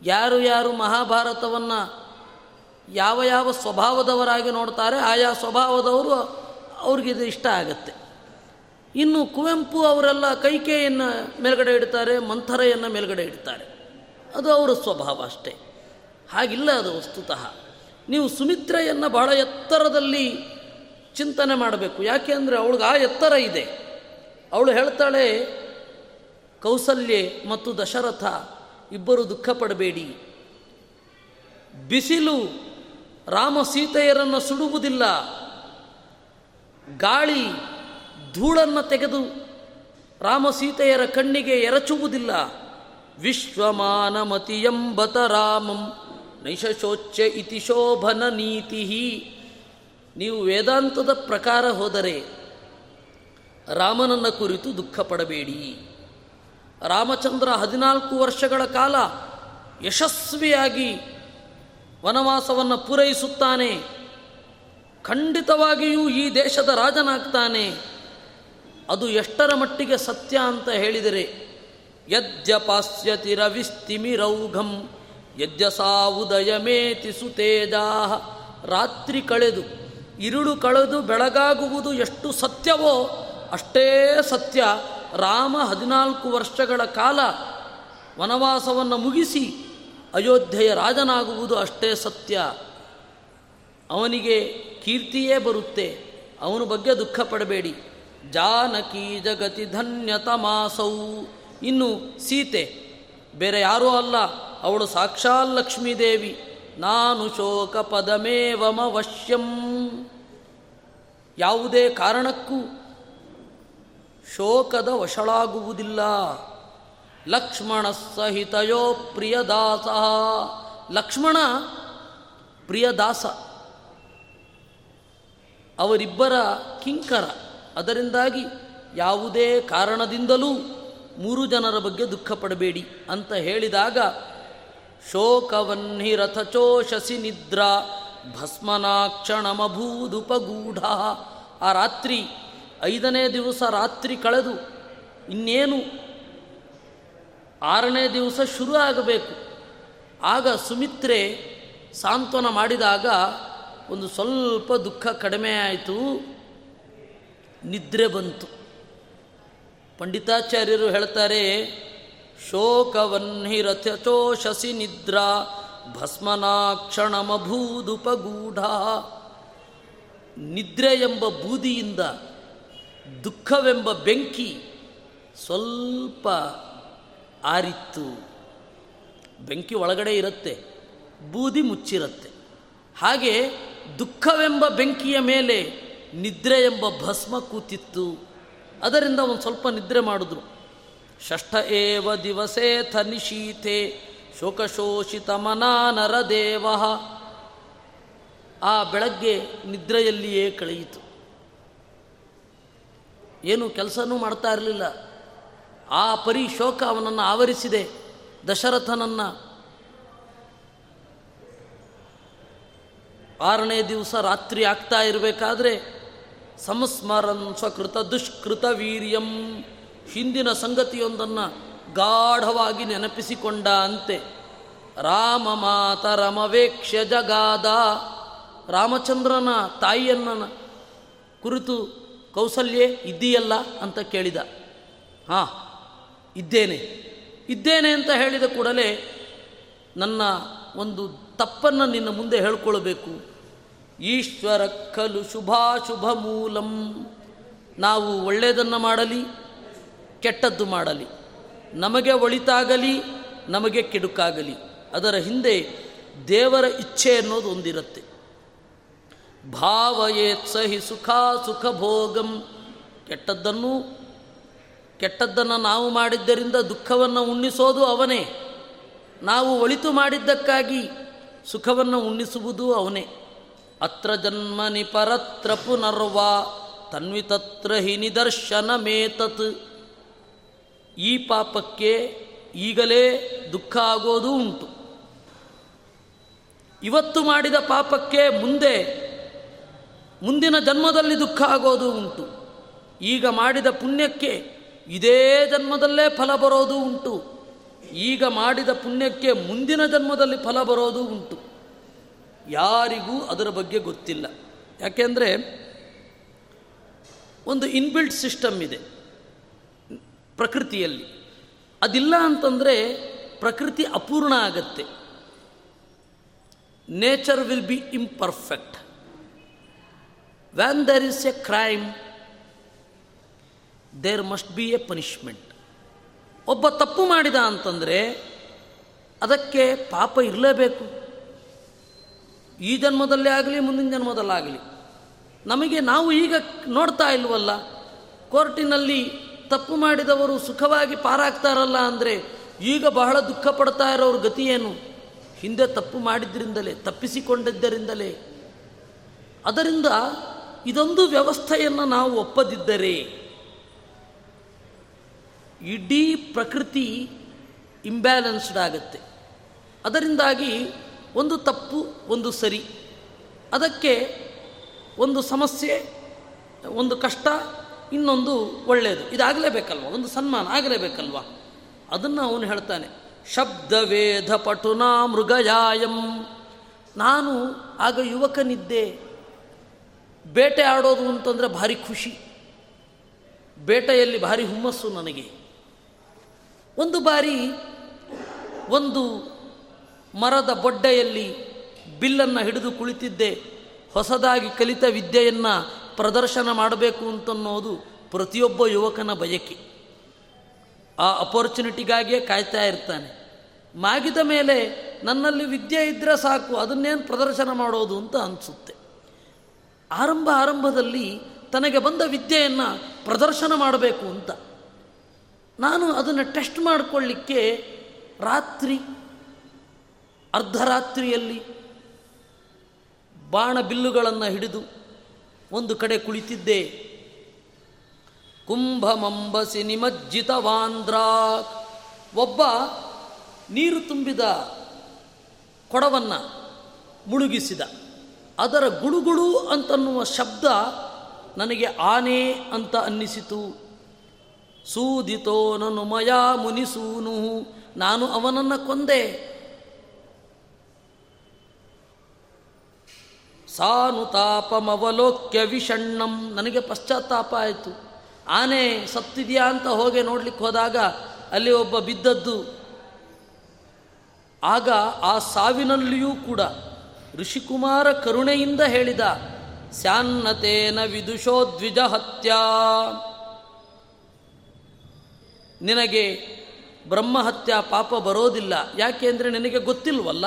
ಯಾರು ಯಾರು ಮಹಾಭಾರತವನ್ನು ಯಾವ ಯಾವ ಸ್ವಭಾವದವರಾಗಿ ನೋಡ್ತಾರೆ, ಆಯಾ ಸ್ವಭಾವದವರು ಅವ್ರಿಗಿದು ಇಷ್ಟ ಆಗುತ್ತೆ. ಇನ್ನು ಕುವೆಂಪು ಅವರೆಲ್ಲ ಕೈಕೆಯನ್ನು ಮೇಲುಗಡೆ ಇಡ್ತಾರೆ, ಮಂಥರೆಯನ್ನು ಮೇಲ್ಗಡೆ ಇಡ್ತಾರೆ. ಅದು ಅವರ ಸ್ವಭಾವ ಅಷ್ಟೇ. ಹಾಗಿಲ್ಲ ಅದು ವಸ್ತುತಃ. ನೀವು ಸುಮಿತ್ರೆಯನ್ನು ಬಹಳ ಎತ್ತರದಲ್ಲಿ ಚಿಂತನೆ ಮಾಡಬೇಕು. ಯಾಕೆ ಅಂದರೆ ಅವಳಿಗೆ ಆ ಎತ್ತರ ಇದೆ. ಅವಳು ಹೇಳ್ತಾಳೆ, ಕೌಸಲ್ಯೆ ಮತ್ತು ದಶರಥ, ಇಬ್ಬರು ದುಃಖ ಪಡಬೇಡಿ. ಬಿಸಿಲು ರಾಮ ಸೀತೆಯರನ್ನು ಸುಡುವುದಿಲ್ಲ. ಗಾಳಿ ಧೂಳನ್ನು ತೆಗೆದು ರಾಮ ಸೀತೆಯರ ಕಣ್ಣಿಗೆ ಎರಚುವುದಿಲ್ಲ. ವಿಶ್ವಮಾನಮತಿಯಂಬತ ರಾಮಂ ನೈಶೋಚ್ಯ ಇತಿ ಶೋಭನ ನೀತಿ. ನೀವು ವೇದಾಂತದ ಪ್ರಕಾರ ಹೋದರೆ ರಾಮನನ್ನ ಕುರಿತು ದುಃಖ ಪಡಬೇಡಿ ರಾಮಚಂದ್ರ ಹದಿನಾಲ್ಕು ವರ್ಷಗಳ ಕಾಲ ಯಶಸ್ವಿಯಾಗಿ ವನವಾಸವನ್ನು ಪೂರೈಸುತ್ತಾನೆ. ಖಂಡಿತವಾಗಿಯೂ ಈ ದೇಶದ ರಾಜನಾಗ್ತಾನೆ. ಅದು ಎಷ್ಟರ ಮಟ್ಟಿಗೆ ಸತ್ಯ ಅಂತ ಹೇಳಿದರೆ ಯದ್ಯಪಾಸ್ಯತಿ ರವಿಸ್ತಿಮಿರೌಘಂ ಯದ್ಯಸಾ ಉದಯಮೇತಿ ಸುತೇಜಾ ರಾತ್ರಿ ಕಳೆದು ಇರುಳು ಕಳೆದು ಬೆಳಗಾಗುವುದು ಎಷ್ಟು ಸತ್ಯವೋ ಅಷ್ಟೇ ಸತ್ಯ. ರಾಮ ಹದಿನಾಲ್ಕು ವರ್ಷಗಳ ಕಾಲ ವನವಾಸವನ್ನು ಮುಗಿಸಿ ಅಯೋಧ್ಯೆಯ ರಾಜನಾಗುವುದು ಅಷ್ಟೇ ಸತ್ಯ. ಅವನಿಗೆ ಕೀರ್ತಿಯೇ ಬರುತ್ತೆ, ಅವನ ಬಗ್ಗೆ ದುಃಖ ಪಡಬೇಡಿ ಜಾನಕಿ ಜಗತಿ ಧನ್ಯತಮಾಸೌ. ಇನ್ನು ಸೀತೆ, ಬೇರೆ ಯಾರೂ ಅಲ್ಲ, ಅವಳು ಸಾಕ್ಷಾತ್ ಲಕ್ಷ್ಮೀದೇವಿ. ನಾನು ಶೋಕ ಪದಮೇವಮವಶ್ಯಂ ಯಾವುದೇ ಕಾರಣಕ್ಕೂ ಶೋಕದ ವಶಳಾಗುವುದಿಲ್ಲ. ಲಕ್ಷ್ಮಣ ಸಹಿತಯೋ ಪ್ರಿಯದಾಸ. ಲಕ್ಷ್ಮಣ ಪ್ರಿಯದಾಸ. ಅವರಿಬ್ಬರ ಕಿಂಕರ. ಅದರಿಂದಾಗಿ ಯಾವುದೇ ಕಾರಣದಿಂದಲೂ ಮೂರು ಜನರ ಬಗ್ಗೆ ದುಃಖ ಪಡಬೇಡಿ ಅಂತ ಹೇಳಿದಾಗ ಶೋಕವನ್ನಿ ರಥಚೋಷಸಿ ನಿದ್ರಾ ಭಸ್ಮನಾಕ್ಷಣಮಭೂದುಪಗೂಢ ಆ ರಾತ್ರಿ, ಐದನೇ ದಿವಸ ರಾತ್ರಿ ಕಳೆದು ಇನ್ನೇನು, ಆರನೇ ದಿವಸ ಶುರು ಆಗಬೇಕು. ಆಗ ಸುಮಿತ್ರೆ ಸಾಂತ್ವನ ಮಾಡಿದಾಗ ಒಂದು ಸ್ವಲ್ಪ ದುಃಖ ಕಡಿಮೆ ಆಯಿತು, ನಿದ್ರೆ ಬಂತು. ಪಂಡಿತಾಚಾರ್ಯರು ಹೇಳ್ತಾರೆ ಶಸಿ ನಿದ್ರಾ, ಭಸ್ಮನಾಕ್ಷಣಮಭೂದುಪಗೂಢ. ನಿದ್ರೆ ಎಂಬ ಬೂದಿಯಿಂದ ದುಃಖವೆಂಬ ಬೆಂಕಿ ಸ್ವಲ್ಪ ಆರಿತ್ತು. ಬೆಂಕಿ ಒಳಗಡೆ ಇರುತ್ತೆ, ಬೂದಿ ಮುಚ್ಚಿರುತ್ತೆ. ಹಾಗೆ ದುಃಖವೆಂಬ ಬೆಂಕಿಯ ಮೇಲೆ ನಿದ್ರೆ ಎಂಬ ಭಸ್ಮ ಕೂತಿತ್ತು. ಅದರಿಂದ ಒಂದು ಸ್ವಲ್ಪ ನಿದ್ರೆ ಮಾಡಿದ್ರು. ಷಷ್ಠ ಏವ ದಿವಸೇ ನಿಶೀತೆ ಶೋಕಶೋಷಿತ ಮನಾ ನರದೇವ ಆ ಬೆಳಗ್ಗೆ ನಿದ್ರೆಯಲ್ಲಿಯೇ ಕಳೆಯಿತು. ಏನು ಕೆಲಸನೂ ಮಾಡ್ತಾ ಇರಲಿಲ್ಲ. ಆ ಪರಿ ಶೋಕ ಅವನನ್ನು ಆವರಿಸಿದೆ. ದಶರಥನನ್ನು ಆರನೇ ದಿವಸ ರಾತ್ರಿ ಆಗ್ತಾ ಇರಬೇಕಾದ್ರೆ ಸಂಸ್ಮರನ್ ಸ್ವಕೃತ ದುಷ್ಕೃತ ವೀರ್ಯಂ. ಹಿಂದಿನ ಸಂಗತಿಯೊಂದನ್ನು ಗಾಢವಾಗಿ ನೆನಪಿಸಿಕೊಂಡ ಅಂತೆ. ರಾಮ ಮಾತರಮವೇಕ್ಷ ಜಗಾದ. ರಾಮಚಂದ್ರನ ತಾಯಿಯನ್ನ ಕುರಿತು ಕೌಸಲ್ಯೆ ಇದ್ದೀಯಲ್ಲ ಅಂತ ಕೇಳಿದ. ಹಾಂ, ಇದ್ದೇನೆ. ಇದ್ದೇನೆ ಅಂತ ಹೇಳಿದ ಕೂಡಲೇ ನನ್ನ ಒಂದು ತಪ್ಪನ್ನು ನಿನ್ನ ಮುಂದೆ ಹೇಳ್ಕೊಳ್ಬೇಕು. ಈಶ್ವರ ಖಲು ಶುಭಾಶುಭ ಮೂಲಂ. ನಾವು ಒಳ್ಳೆಯದನ್ನು ಮಾಡಲಿ, ಕೆಟ್ಟದ್ದು ಮಾಡಲಿ. ನಮಗೆ ಒಳಿತಾಗಲಿ, ನಮಗೆ ಕೆಡುಕಾಗಲಿ. ಅದರ ಹಿಂದೆ ದೇವರ ಇಚ್ಛೆ ಅನ್ನೋದು ಒಂದಿರುತ್ತೆ. ಭಾವಯೇತ್ ಸಹಿ ಸುಖ ಸುಖ ಭೋಗಂ. ಕೆಟ್ಟದ್ದನ್ನು ಕೆಟ್ಟದ್ದನ್ನು ನಾವು ಮಾಡಿದ್ದರಿಂದ ದುಃಖವನ್ನು ಉಣ್ಣಿಸೋದು ಅವನೇ. ನಾವು ಒಳಿತು ಮಾಡಿದ್ದಕ್ಕಾಗಿ ಸುಖವನ್ನು ಉಣ್ಣಿಸುವುದು ಅವನೇ. ಅತ್ರ ಜನ್ಮನಿ ಪರತ್ರ ಪುನರ್ವಾ ತನ್ವಿತತ್ರ ಹಿ ನಿದರ್ಶನ ಮೇತತ್ ಈ ಪಾಪಕ್ಕೆ ಈಗಲೇ ದುಃಖ ಆಗೋದು ಉಂಟು. ಇವತ್ತು ಮಾಡಿದ ಪಾಪಕ್ಕೆ ಮುಂದೆ, ಮುಂದಿನ ಜನ್ಮದಲ್ಲಿ ದುಃಖ ಆಗೋದು ಉಂಟು. ಈಗ ಮಾಡಿದ ಪುಣ್ಯಕ್ಕೆ ಇದೇ ಜನ್ಮದಲ್ಲೇ ಫಲ ಬರೋದು ಉಂಟು. ಈಗ ಮಾಡಿದ ಪುಣ್ಯಕ್ಕೆ ಮುಂದಿನ ಜನ್ಮದಲ್ಲಿ ಫಲ ಬರೋದು ಉಂಟು. ಯಾರಿಗೂ ಅದರ ಬಗ್ಗೆ ಗೊತ್ತಿಲ್ಲ. ಯಾಕೆಂದರೆ ಒಂದು ಇನ್ಬಿಲ್ಟ್ ಸಿಸ್ಟಮ್ ಇದೆ ಪ್ರಕೃತಿಯಲ್ಲಿ. ಅದಿಲ್ಲ ಅಂತಂದರೆ ಪ್ರಕೃತಿ ಅಪೂರ್ಣ ಆಗತ್ತೆ. Nature will be imperfect. When there is a crime there must be a punishment ಒಬ್ಬ ತಪ್ಪು ಮಾಡಿದ ಅಂತಂದರೆ ಅದಕ್ಕೆ ಪಾಪ ಇರಲೇಬೇಕು. ಈ ಜನ್ಮದಲ್ಲೇ ಆಗಲಿ, ಮುಂದಿನ ಜನ್ಮದಲ್ಲಾಗಲಿ. ನಮಗೆ ನಾವು ಈಗ ನೋಡ್ತಾ ಇಲ್ವಲ್ಲ, ಕೋರ್ಟಿನಲ್ಲಿ ತಪ್ಪು ಮಾಡಿದವರು ಸುಖವಾಗಿ ಪಾರಾಗ್ತಾರಲ್ಲ ಅಂದರೆ ಈಗ ಬಹಳ ದುಃಖ ಪಡ್ತಾ ಇರೋರ ಗತಿ ಏನು? ಹಿಂದೆ ತಪ್ಪು ಮಾಡಿದ್ದರಿಂದಲೇ ತಪ್ಪಿಸಿಕೊಂಡಿದ್ದರಿಂದಲೇ. ಅದರಿಂದ ಇದೊಂದು ವ್ಯವಸ್ಥೆಯನ್ನು ನಾವು ಒಪ್ಪದಿದ್ದರೆ, ಇಡೀ ಪ್ರಕೃತಿ ಇಂಬ್ಯಾಲೆನ್ಸ್ಡ್ ಆಗುತ್ತೆ. ಅದರಿಂದಾಗಿ ಒಂದು ತಪ್ಪು, ಒಂದು ಸರಿ. ಅದಕ್ಕೆ ಒಂದು ಸಮಸ್ಯೆ, ಒಂದು ಕಷ್ಟ, ಇನ್ನೊಂದು ಒಳ್ಳೆಯದು ಇದಾಗಲೇಬೇಕಲ್ವ? ಒಂದು ಸನ್ಮಾನ ಆಗಲೇಬೇಕಲ್ವ? ಅದನ್ನು ಅವನು ಹೇಳ್ತಾನೆ. ಶಬ್ದವೇಧ ಪಟುನಾ ಮೃಗಯಾಯಂ. ನಾನು ಆಗ ಯುವಕನಿದ್ದೆ. ಬೇಟೆ ಆಡೋದು ಅಂತಂದರೆ ಭಾರಿ ಖುಷಿ. ಬೇಟೆಯಲ್ಲಿ ಭಾರಿ ಹುಮ್ಮಸ್ಸು ನನಗೆ. ಒಂದು ಬಾರಿ ಒಂದು ಮರದ ಬೊಡ್ಡೆಯಲ್ಲಿ ಬಿಲ್ಲನ್ನು ಹಿಡಿದು ಕುಳಿತಿದ್ದೆ. ಹೊಸದಾಗಿ ಕಲಿತ ವಿದ್ಯೆಯನ್ನು ಪ್ರದರ್ಶನ ಮಾಡಬೇಕು ಅಂತನ್ನೋದು ಪ್ರತಿಯೊಬ್ಬ ಯುವಕನ ಬಯಕೆ. ಆ ಅಪರ್ಚುನಿಟಿಗಾಗಿಯೇ ಕಾಯ್ತಾ ಇರ್ತಾನೆ. ಮಾಗಿದ ಮೇಲೆ ನನ್ನಲ್ಲಿ ವಿದ್ಯೆ ಇದ್ದರೆ ಸಾಕು, ಅದನ್ನೇನು ಪ್ರದರ್ಶನ ಮಾಡೋದು ಅಂತ ಅನಿಸುತ್ತೆ. ಆರಂಭ ಆರಂಭದಲ್ಲಿ ತನಗೆ ಬಂದ ವಿದ್ಯೆಯನ್ನು ಪ್ರದರ್ಶನ ಮಾಡಬೇಕು ಅಂತ. ನಾನು ಅದನ್ನು ಟೆಸ್ಟ್ ಮಾಡಿಕೊಳ್ಳಿಕ್ಕೆ ರಾತ್ರಿ ಅರ್ಧರಾತ್ರಿಯಲ್ಲಿ ಬಾಣ ಬಿಲ್ಲುಗಳನ್ನು ಹಿಡಿದು ಒಂದು ಕಡೆ ಕುಳಿತಿದ್ದೆ. ಕುಂಭಮಂಬಸಿ ನಿಮಜ್ಜಿತವಾಂದ್ರ ಒಬ್ಬ ನೀರು ತುಂಬಿದ ಕೊಡವನ್ನು ಮುಳುಗಿಸಿದ. ಅದರ ಗುಳುಗುಳು ಅಂತನ್ನುವ ಶಬ್ದ ನನಗೆ ಆನೆ ಅಂತ ಅನ್ನಿಸಿತು. ಸೂದಿತೋ ನನು ಮಯಾ ಮುನಿಸೂನು. ನಾನು ಅವನನ್ನು ಕೊಂದೆ. ಸಾನುತಾಪಮವಲೋಕ್ಯ ವಿಷಣ್ಣಂ. ನನಗೆ ಪಶ್ಚಾತ್ತಾಪ ಆಯಿತು. ಆನೆ ಸತ್ತಿದೆಯಾ ಅಂತ ಹೋಗಿ ನೋಡ್ಲಿಕ್ಕೆ ಹೋದಾಗ ಅಲ್ಲಿ ಒಬ್ಬ ಬಿದ್ದದ್ದು. ಆಗ ಆ ಸಾವಿನಲ್ಲಿಯೂ ಕೂಡ ಋಷಿಕುಮಾರ ಕರುಣೆಯಿಂದ ಹೇಳಿದ, ಸ್ಯಾನ್ನತೇನ ವಿದುಷೋ ದ್ವಿಜ ಹತ್ಯಾ. ನಿನಗೆ ಬ್ರಹ್ಮಹತ್ಯಾ ಪಾಪ ಬರೋದಿಲ್ಲ. ಯಾಕೆ ಅಂದರೆ ನಿನಗೆ ಗೊತ್ತಿಲ್ವಲ್ಲ?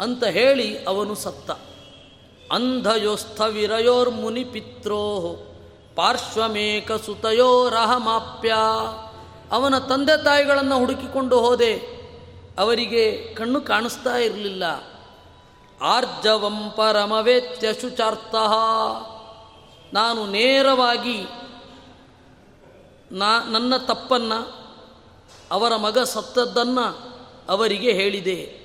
ಅಂತ ಹೇಳಿ ಅವನು ಸತ್ತ. ಅಂಧಯೋಸ್ಥ ವಿರಯೋರ್ಮುನಿ ಪಿತ್ರೋ ಪಾರ್ಶ್ವಮೇಕ ಸುತಯೋರಹಮಾಪ್ಯ ಅವನ ತಂದೆ ತಾಯಿಗಳನ್ನು ಹುಡುಕಿಕೊಂಡು ಹೋದೆ. ಅವರಿಗೆ ಕಣ್ಣು ಕಾಣಿಸ್ತಾ ಇರಲಿಲ್ಲ. ಆರ್ಜವಂ ಪರಮವೇತ್ಯ ಶುಚಾರ್ಥ. ನಾನು ನೇರವಾಗಿ ನಾ ನನ್ನ ತಪ್ಪನ್ನು ಅವರ ಮಗ ಸತ್ತದ್ದನ್ನು ಅವರಿಗೆ ಹೇಳಿದೆ.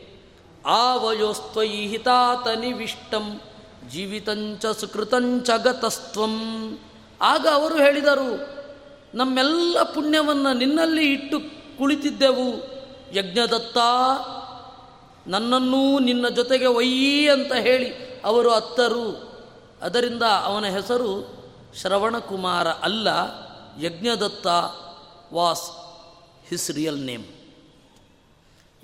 ಆವಯೋಸ್ತ್ವಯಿ ಹಿತಾತ ನಿವಿಷ್ಟಂ ಜೀವಿತಂಚ ಸುಕೃತಂಚ ಗತಸ್ತ್ವಂ. ಆಗ ಅವರು ಹೇಳಿದರು, ನಮ್ಮೆಲ್ಲ ಪುಣ್ಯವನ್ನು ನಿನ್ನಲ್ಲಿ ಇಟ್ಟು ಕುಳಿತಿದ್ದೆವು. ಯಜ್ಞದತ್ತ, ನನ್ನನ್ನೂ ನಿನ್ನ ಜೊತೆಗೆ ಒಯ್ಯಿ ಅಂತ ಹೇಳಿ ಅವರು ಅತ್ತರು. ಅದರಿಂದ ಅವನ ಹೆಸರು ಶ್ರವಣಕುಮಾರ ಅಲ್ಲ, Yajnadatta was his real name.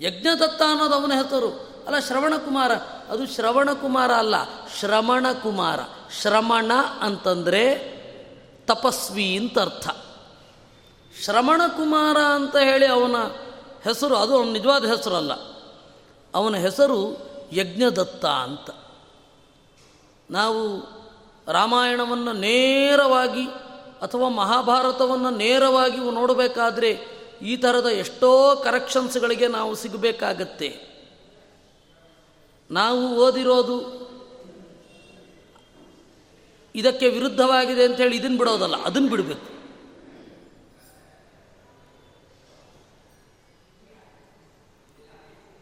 Yajnadatta ಅನ್ನೋದು ಅವನ ಹೆಸರು. ಅಲ್ಲ ಶ್ರವಣಕುಮಾರ ಅದು ಶ್ರವಣಕುಮಾರ ಅಲ್ಲ ಶ್ರಮಣಕುಮಾರ ಶ್ರಮಣ ಅಂತಂದರೆ ತಪಸ್ವಿ ಅಂತ ಅರ್ಥ ಶ್ರಮಣಕುಮಾರ ಅಂತ ಹೇಳಿ ಅವನ ಹೆಸರು, ಅದು ಅವನ ನಿಜವಾದ ಹೆಸರಲ್ಲ. ಅವನ ಹೆಸರು ಯಜ್ಞದತ್ತ ಅಂತ. ನಾವು ರಾಮಾಯಣವನ್ನು ನೇರವಾಗಿ ಅಥವಾ ಮಹಾಭಾರತವನ್ನು ನೇರವಾಗಿ ನೋಡಬೇಕಾದ್ರೆ ಈ ಥರದ ಎಷ್ಟೋ ಕರೆಕ್ಷನ್ಸ್ಗಳಿಗೆ ನಾವು ಸಿಗಬೇಕಾಗತ್ತೆ. ನಾವು ಓದಿರೋದು ಇದಕ್ಕೆ ವಿರುದ್ಧವಾಗಿದೆ ಅಂತೇಳಿ ಇದನ್ನು ಬಿಡೋದಲ್ಲ ಅದನ್ನು ಬಿಡಬೇಕು.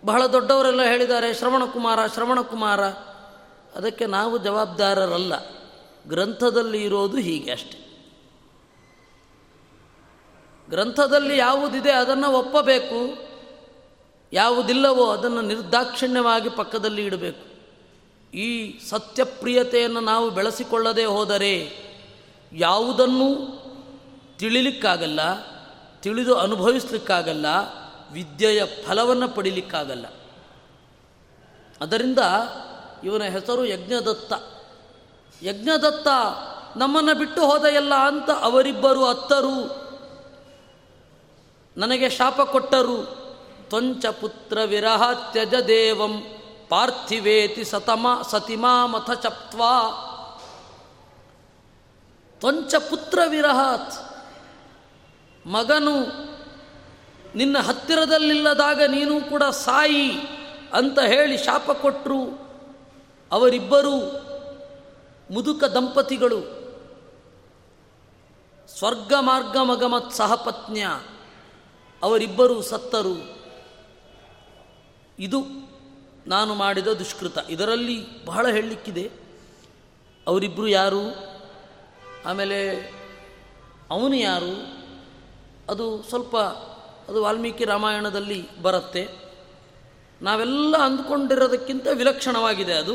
ಬಹಳ ದೊಡ್ಡವರೆಲ್ಲ ಹೇಳಿದ್ದಾರೆ ಶ್ರವಣಕುಮಾರ ಶ್ರವಣಕುಮಾರ ಅದಕ್ಕೆ ನಾವು ಜವಾಬ್ದಾರರಲ್ಲ. ಗ್ರಂಥದಲ್ಲಿ ಇರೋದು ಹೀಗೆ ಅಷ್ಟೆ. ಗ್ರಂಥದಲ್ಲಿ ಯಾವುದಿದೆ ಅದನ್ನು ಒಪ್ಪಬೇಕು. ಯಾವುದಿಲ್ಲವೋ ಅದನ್ನು ನಿರ್ದಾಕ್ಷಿಣ್ಯವಾಗಿ ಪಕ್ಕದಲ್ಲಿ ಇಡಬೇಕು. ಈ ಸತ್ಯಪ್ರಿಯತೆಯನ್ನು ನಾವು ಬೆಳೆಸಿಕೊಳ್ಳದೆ ಹೋದರೆ ಯಾವುದನ್ನು ತಿಳಿಲಿಕ್ಕಾಗಲ್ಲ, ತಿಳಿದು ಅನುಭವಿಸಲಿಕ್ಕಾಗಲ್ಲ, ವಿದ್ಯೆಯ ಫಲವನ್ನು ಪಡೀಲಿಕ್ಕಾಗಲ್ಲ. ಅದರಿಂದ ಇವನ ಹೆಸರು ಯಜ್ಞದತ್ತ. ಯಜ್ಞದತ್ತ ನಮ್ಮನ್ನು ಬಿಟ್ಟು ಹೋದ ಎಲ್ಲ ಅಂತ ಅವರಿಬ್ಬರು ಅತ್ತರು, ನನಗೆ ಶಾಪ ಕೊಟ್ಟರು ತ್ವಂಚ ಪುತ್ರ ವಿರಹ ತ್ಯಜ ದೇವಂ ಪಾರ್ಥಿವೇತಿ ಸತಮ ಸತಿಮಾಮಥ ಚಪ್ತ್ವಾ. ತ್ವಂಚ ಪುತ್ರ ವಿರಹಾತ್ ಮಗನು ನಿನ್ನ ಹತ್ತಿರದಲ್ಲಿಲ್ಲದಾಗ ನೀನು ಕೂಡ ಸಾಯಿ ಅಂತ ಹೇಳಿ ಶಾಪ ಕೊಟ್ಟರು ಅವರಿಬ್ಬರು ಮುದುಕ ದಂಪತಿಗಳು. ಸ್ವರ್ಗ ಮಾರ್ಗ ಮಗಮತ್ ಸಹಪತ್ನ್ಯ ಅವರಿಬ್ಬರು ಸತ್ತರು. ಇದು ನಾನು ಮಾಡಿದ ದುಷ್ಕೃತ. ಇದರಲ್ಲಿ ಬಹಳ ಹೇಳಲಿಕ್ಕಿದೆ. ಅವರಿಬ್ಬರು ಯಾರು? ಆಮೇಲೆ ಅವನು ಯಾರು? ಅದು ಸ್ವಲ್ಪ ಅದು ವಾಲ್ಮೀಕಿ ರಾಮಾಯಣದಲ್ಲಿ ಬರುತ್ತೆ. ನಾವೆಲ್ಲ ಅಂದ್ಕೊಂಡಿರೋದಕ್ಕಿಂತ ವಿಲಕ್ಷಣವಾಗಿದೆ ಅದು.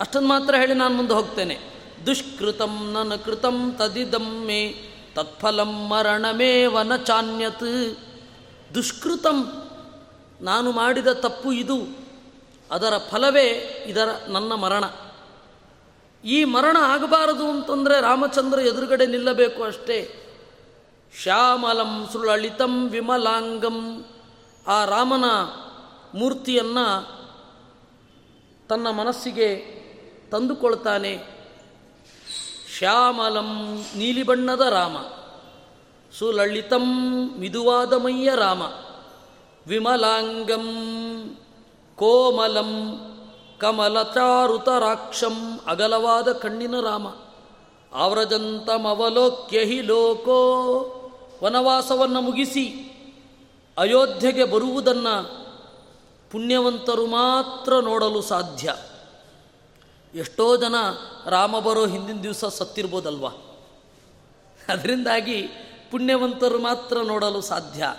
ಅಷ್ಟನ್ನು ಮಾತ್ರ ಹೇಳಿ ನಾನು ಮುಂದೆ ಹೋಗ್ತೇನೆ. ದುಷ್ಕೃತಂ ನನ್ನ ಕೃತಂ ತದಿದಂ ಮೇ ತತ್ಫಲಂ ಮರಣಮೇ ವನ ಚಾನ್ಯತ್. ದುಷ್ಕೃತಂ ನಾನು ಮಾಡಿದ ತಪ್ಪು ಇದು. ಅದರ ಫಲವೇ ಇದರ ನನ್ನ ಮರಣ. ಈ ಮರಣ ಆಗಬಾರದು ಅಂತಂದರೆ ರಾಮಚಂದ್ರ ಎದುರುಗಡೆ ನಿಲ್ಲಬೇಕು ಅಷ್ಟೇ. ಶ್ಯಾಮಲಂ ಸುಳಳಿತಂ ವಿಮಲಾಂಗಂ. ಆ ರಾಮನ ಮೂರ್ತಿಯನ್ನು ತನ್ನ ಮನಸ್ಸಿಗೆ ತಂದುಕೊಳ್ತಾನೆ. ಶ್ಯಾಮಲಂ ನೀಲಿ ಬಣ್ಣದ ರಾಮ. ಸುಲಳಿತಂ ಮಿದುವಾದ ಮಯ್ಯ ರಾಮ. ವಿಮಲಾಂಗಂ, ಕೋಮಲಂ, ಕಮಲಚಾರುತರಾಕ್ಷಂ, ಅಗಲವಾದ ಕಣ್ಣಿನ ರಾಮ. ಆವ್ರಜಂತಮವಲೋಕ್ಯ ಹಿ ಲೋಕೋ, ವನವಾಸವನ್ನು ಮುಗಿಸಿ ಅಯೋಧ್ಯೆಗೆ ಬರುವುದನ್ನು ಪುಣ್ಯವಂತರು ಮಾತ್ರ ನೋಡಲು ಸಾಧ್ಯ. ಎಷ್ಟೋ ಜನ ರಾಮ ಬರೋ ಹಿಂದಿನ ದಿವಸ ಸತ್ತಿರ್ಬೋದಲ್ವ? ಅದರಿಂದಾಗಿ ಪುಣ್ಯವಂತರು ಮಾತ್ರ ನೋಡಲು ಸಾಧ್ಯ.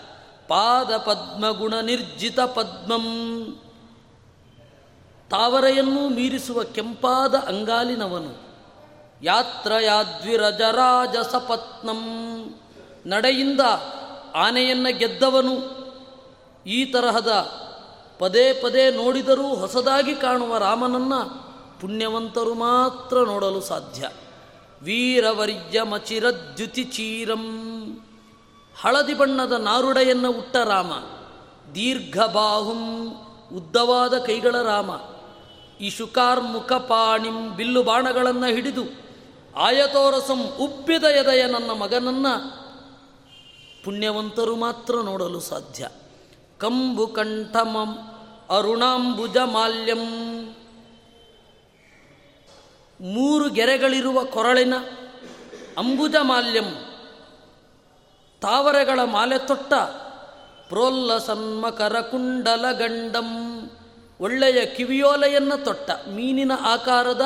ಪಾದ ಪದ್ಮಗುಣ ನಿರ್ಜಿತ ಪದ್ಮಂ. ತಾವರೆಯನ್ನು ಮೀರಿಸುವ ಕೆಂಪಾದ ಅಂಗಾಲಿನವನು. ಯಾತ್ರಯಾದ್ವಿರಜರಾಜ ಸಪತ್ನಂ ನಡೆಯಿಂದ ಆನೆಯನ್ನು ಗೆದ್ದವನು. ಈ ತರಹದ ಪದೇ ಪದೇ ನೋಡಿದರೂ ಹೊಸದಾಗಿ ಕಾಣುವ ರಾಮನನ್ನು ಪುಣ್ಯವಂತರು ಮಾತ್ರ ನೋಡಲು ಸಾಧ್ಯ. ವೀರವರ್ಯ ಮಚಿರದ್ಯುತಿ ಚೀರಂ ಹಳದಿ ಬಣ್ಣದ ನಾರುಡೆಯನ್ನು ಉಟ್ಟ ರಾಮ. ದೀರ್ಘಬಾಹುಂ ಉದ್ದವಾದ ಕೈಗಳ ರಾಮ. ಇಶುಕಾರ್ ಮುಖಪಾಣಿಂ ಬಿಲ್ಲು ಬಾಣಗಳನ್ನು ಹಿಡಿದು ಆಯತೋರಸಂ ಉಪ್ಪಿದ ಎದೆಯ ನನ್ನ ಮಗನನ್ನು ಪುಣ್ಯವಂತರು ಮಾತ್ರ ನೋಡಲು ಸಾಧ್ಯ. ಕಂಬು ಕಂಠಮಂ ಅರುಣಾಂಬುಜ ಮಾಲ್ಯಂ. ಮೂರು ಗೆರೆಗಳಿರುವ ಕೊರಳಿನ ಅಂಬುಜ ಮಾಲ್ಯಂ. ತಾವರೆಗಳ ಮಾಲೆ ತೊಟ್ಟ. ಪ್ರೋಲ್ಲ ಸನ್ಮಕರ ಕುಂಡಲ ಗಂಡಂ. ಒಳ್ಳೆಯ ಕಿವಿಯೋಲೆಯನ್ನು ತೊಟ್ಟ. ಮೀನಿನ ಆಕಾರದ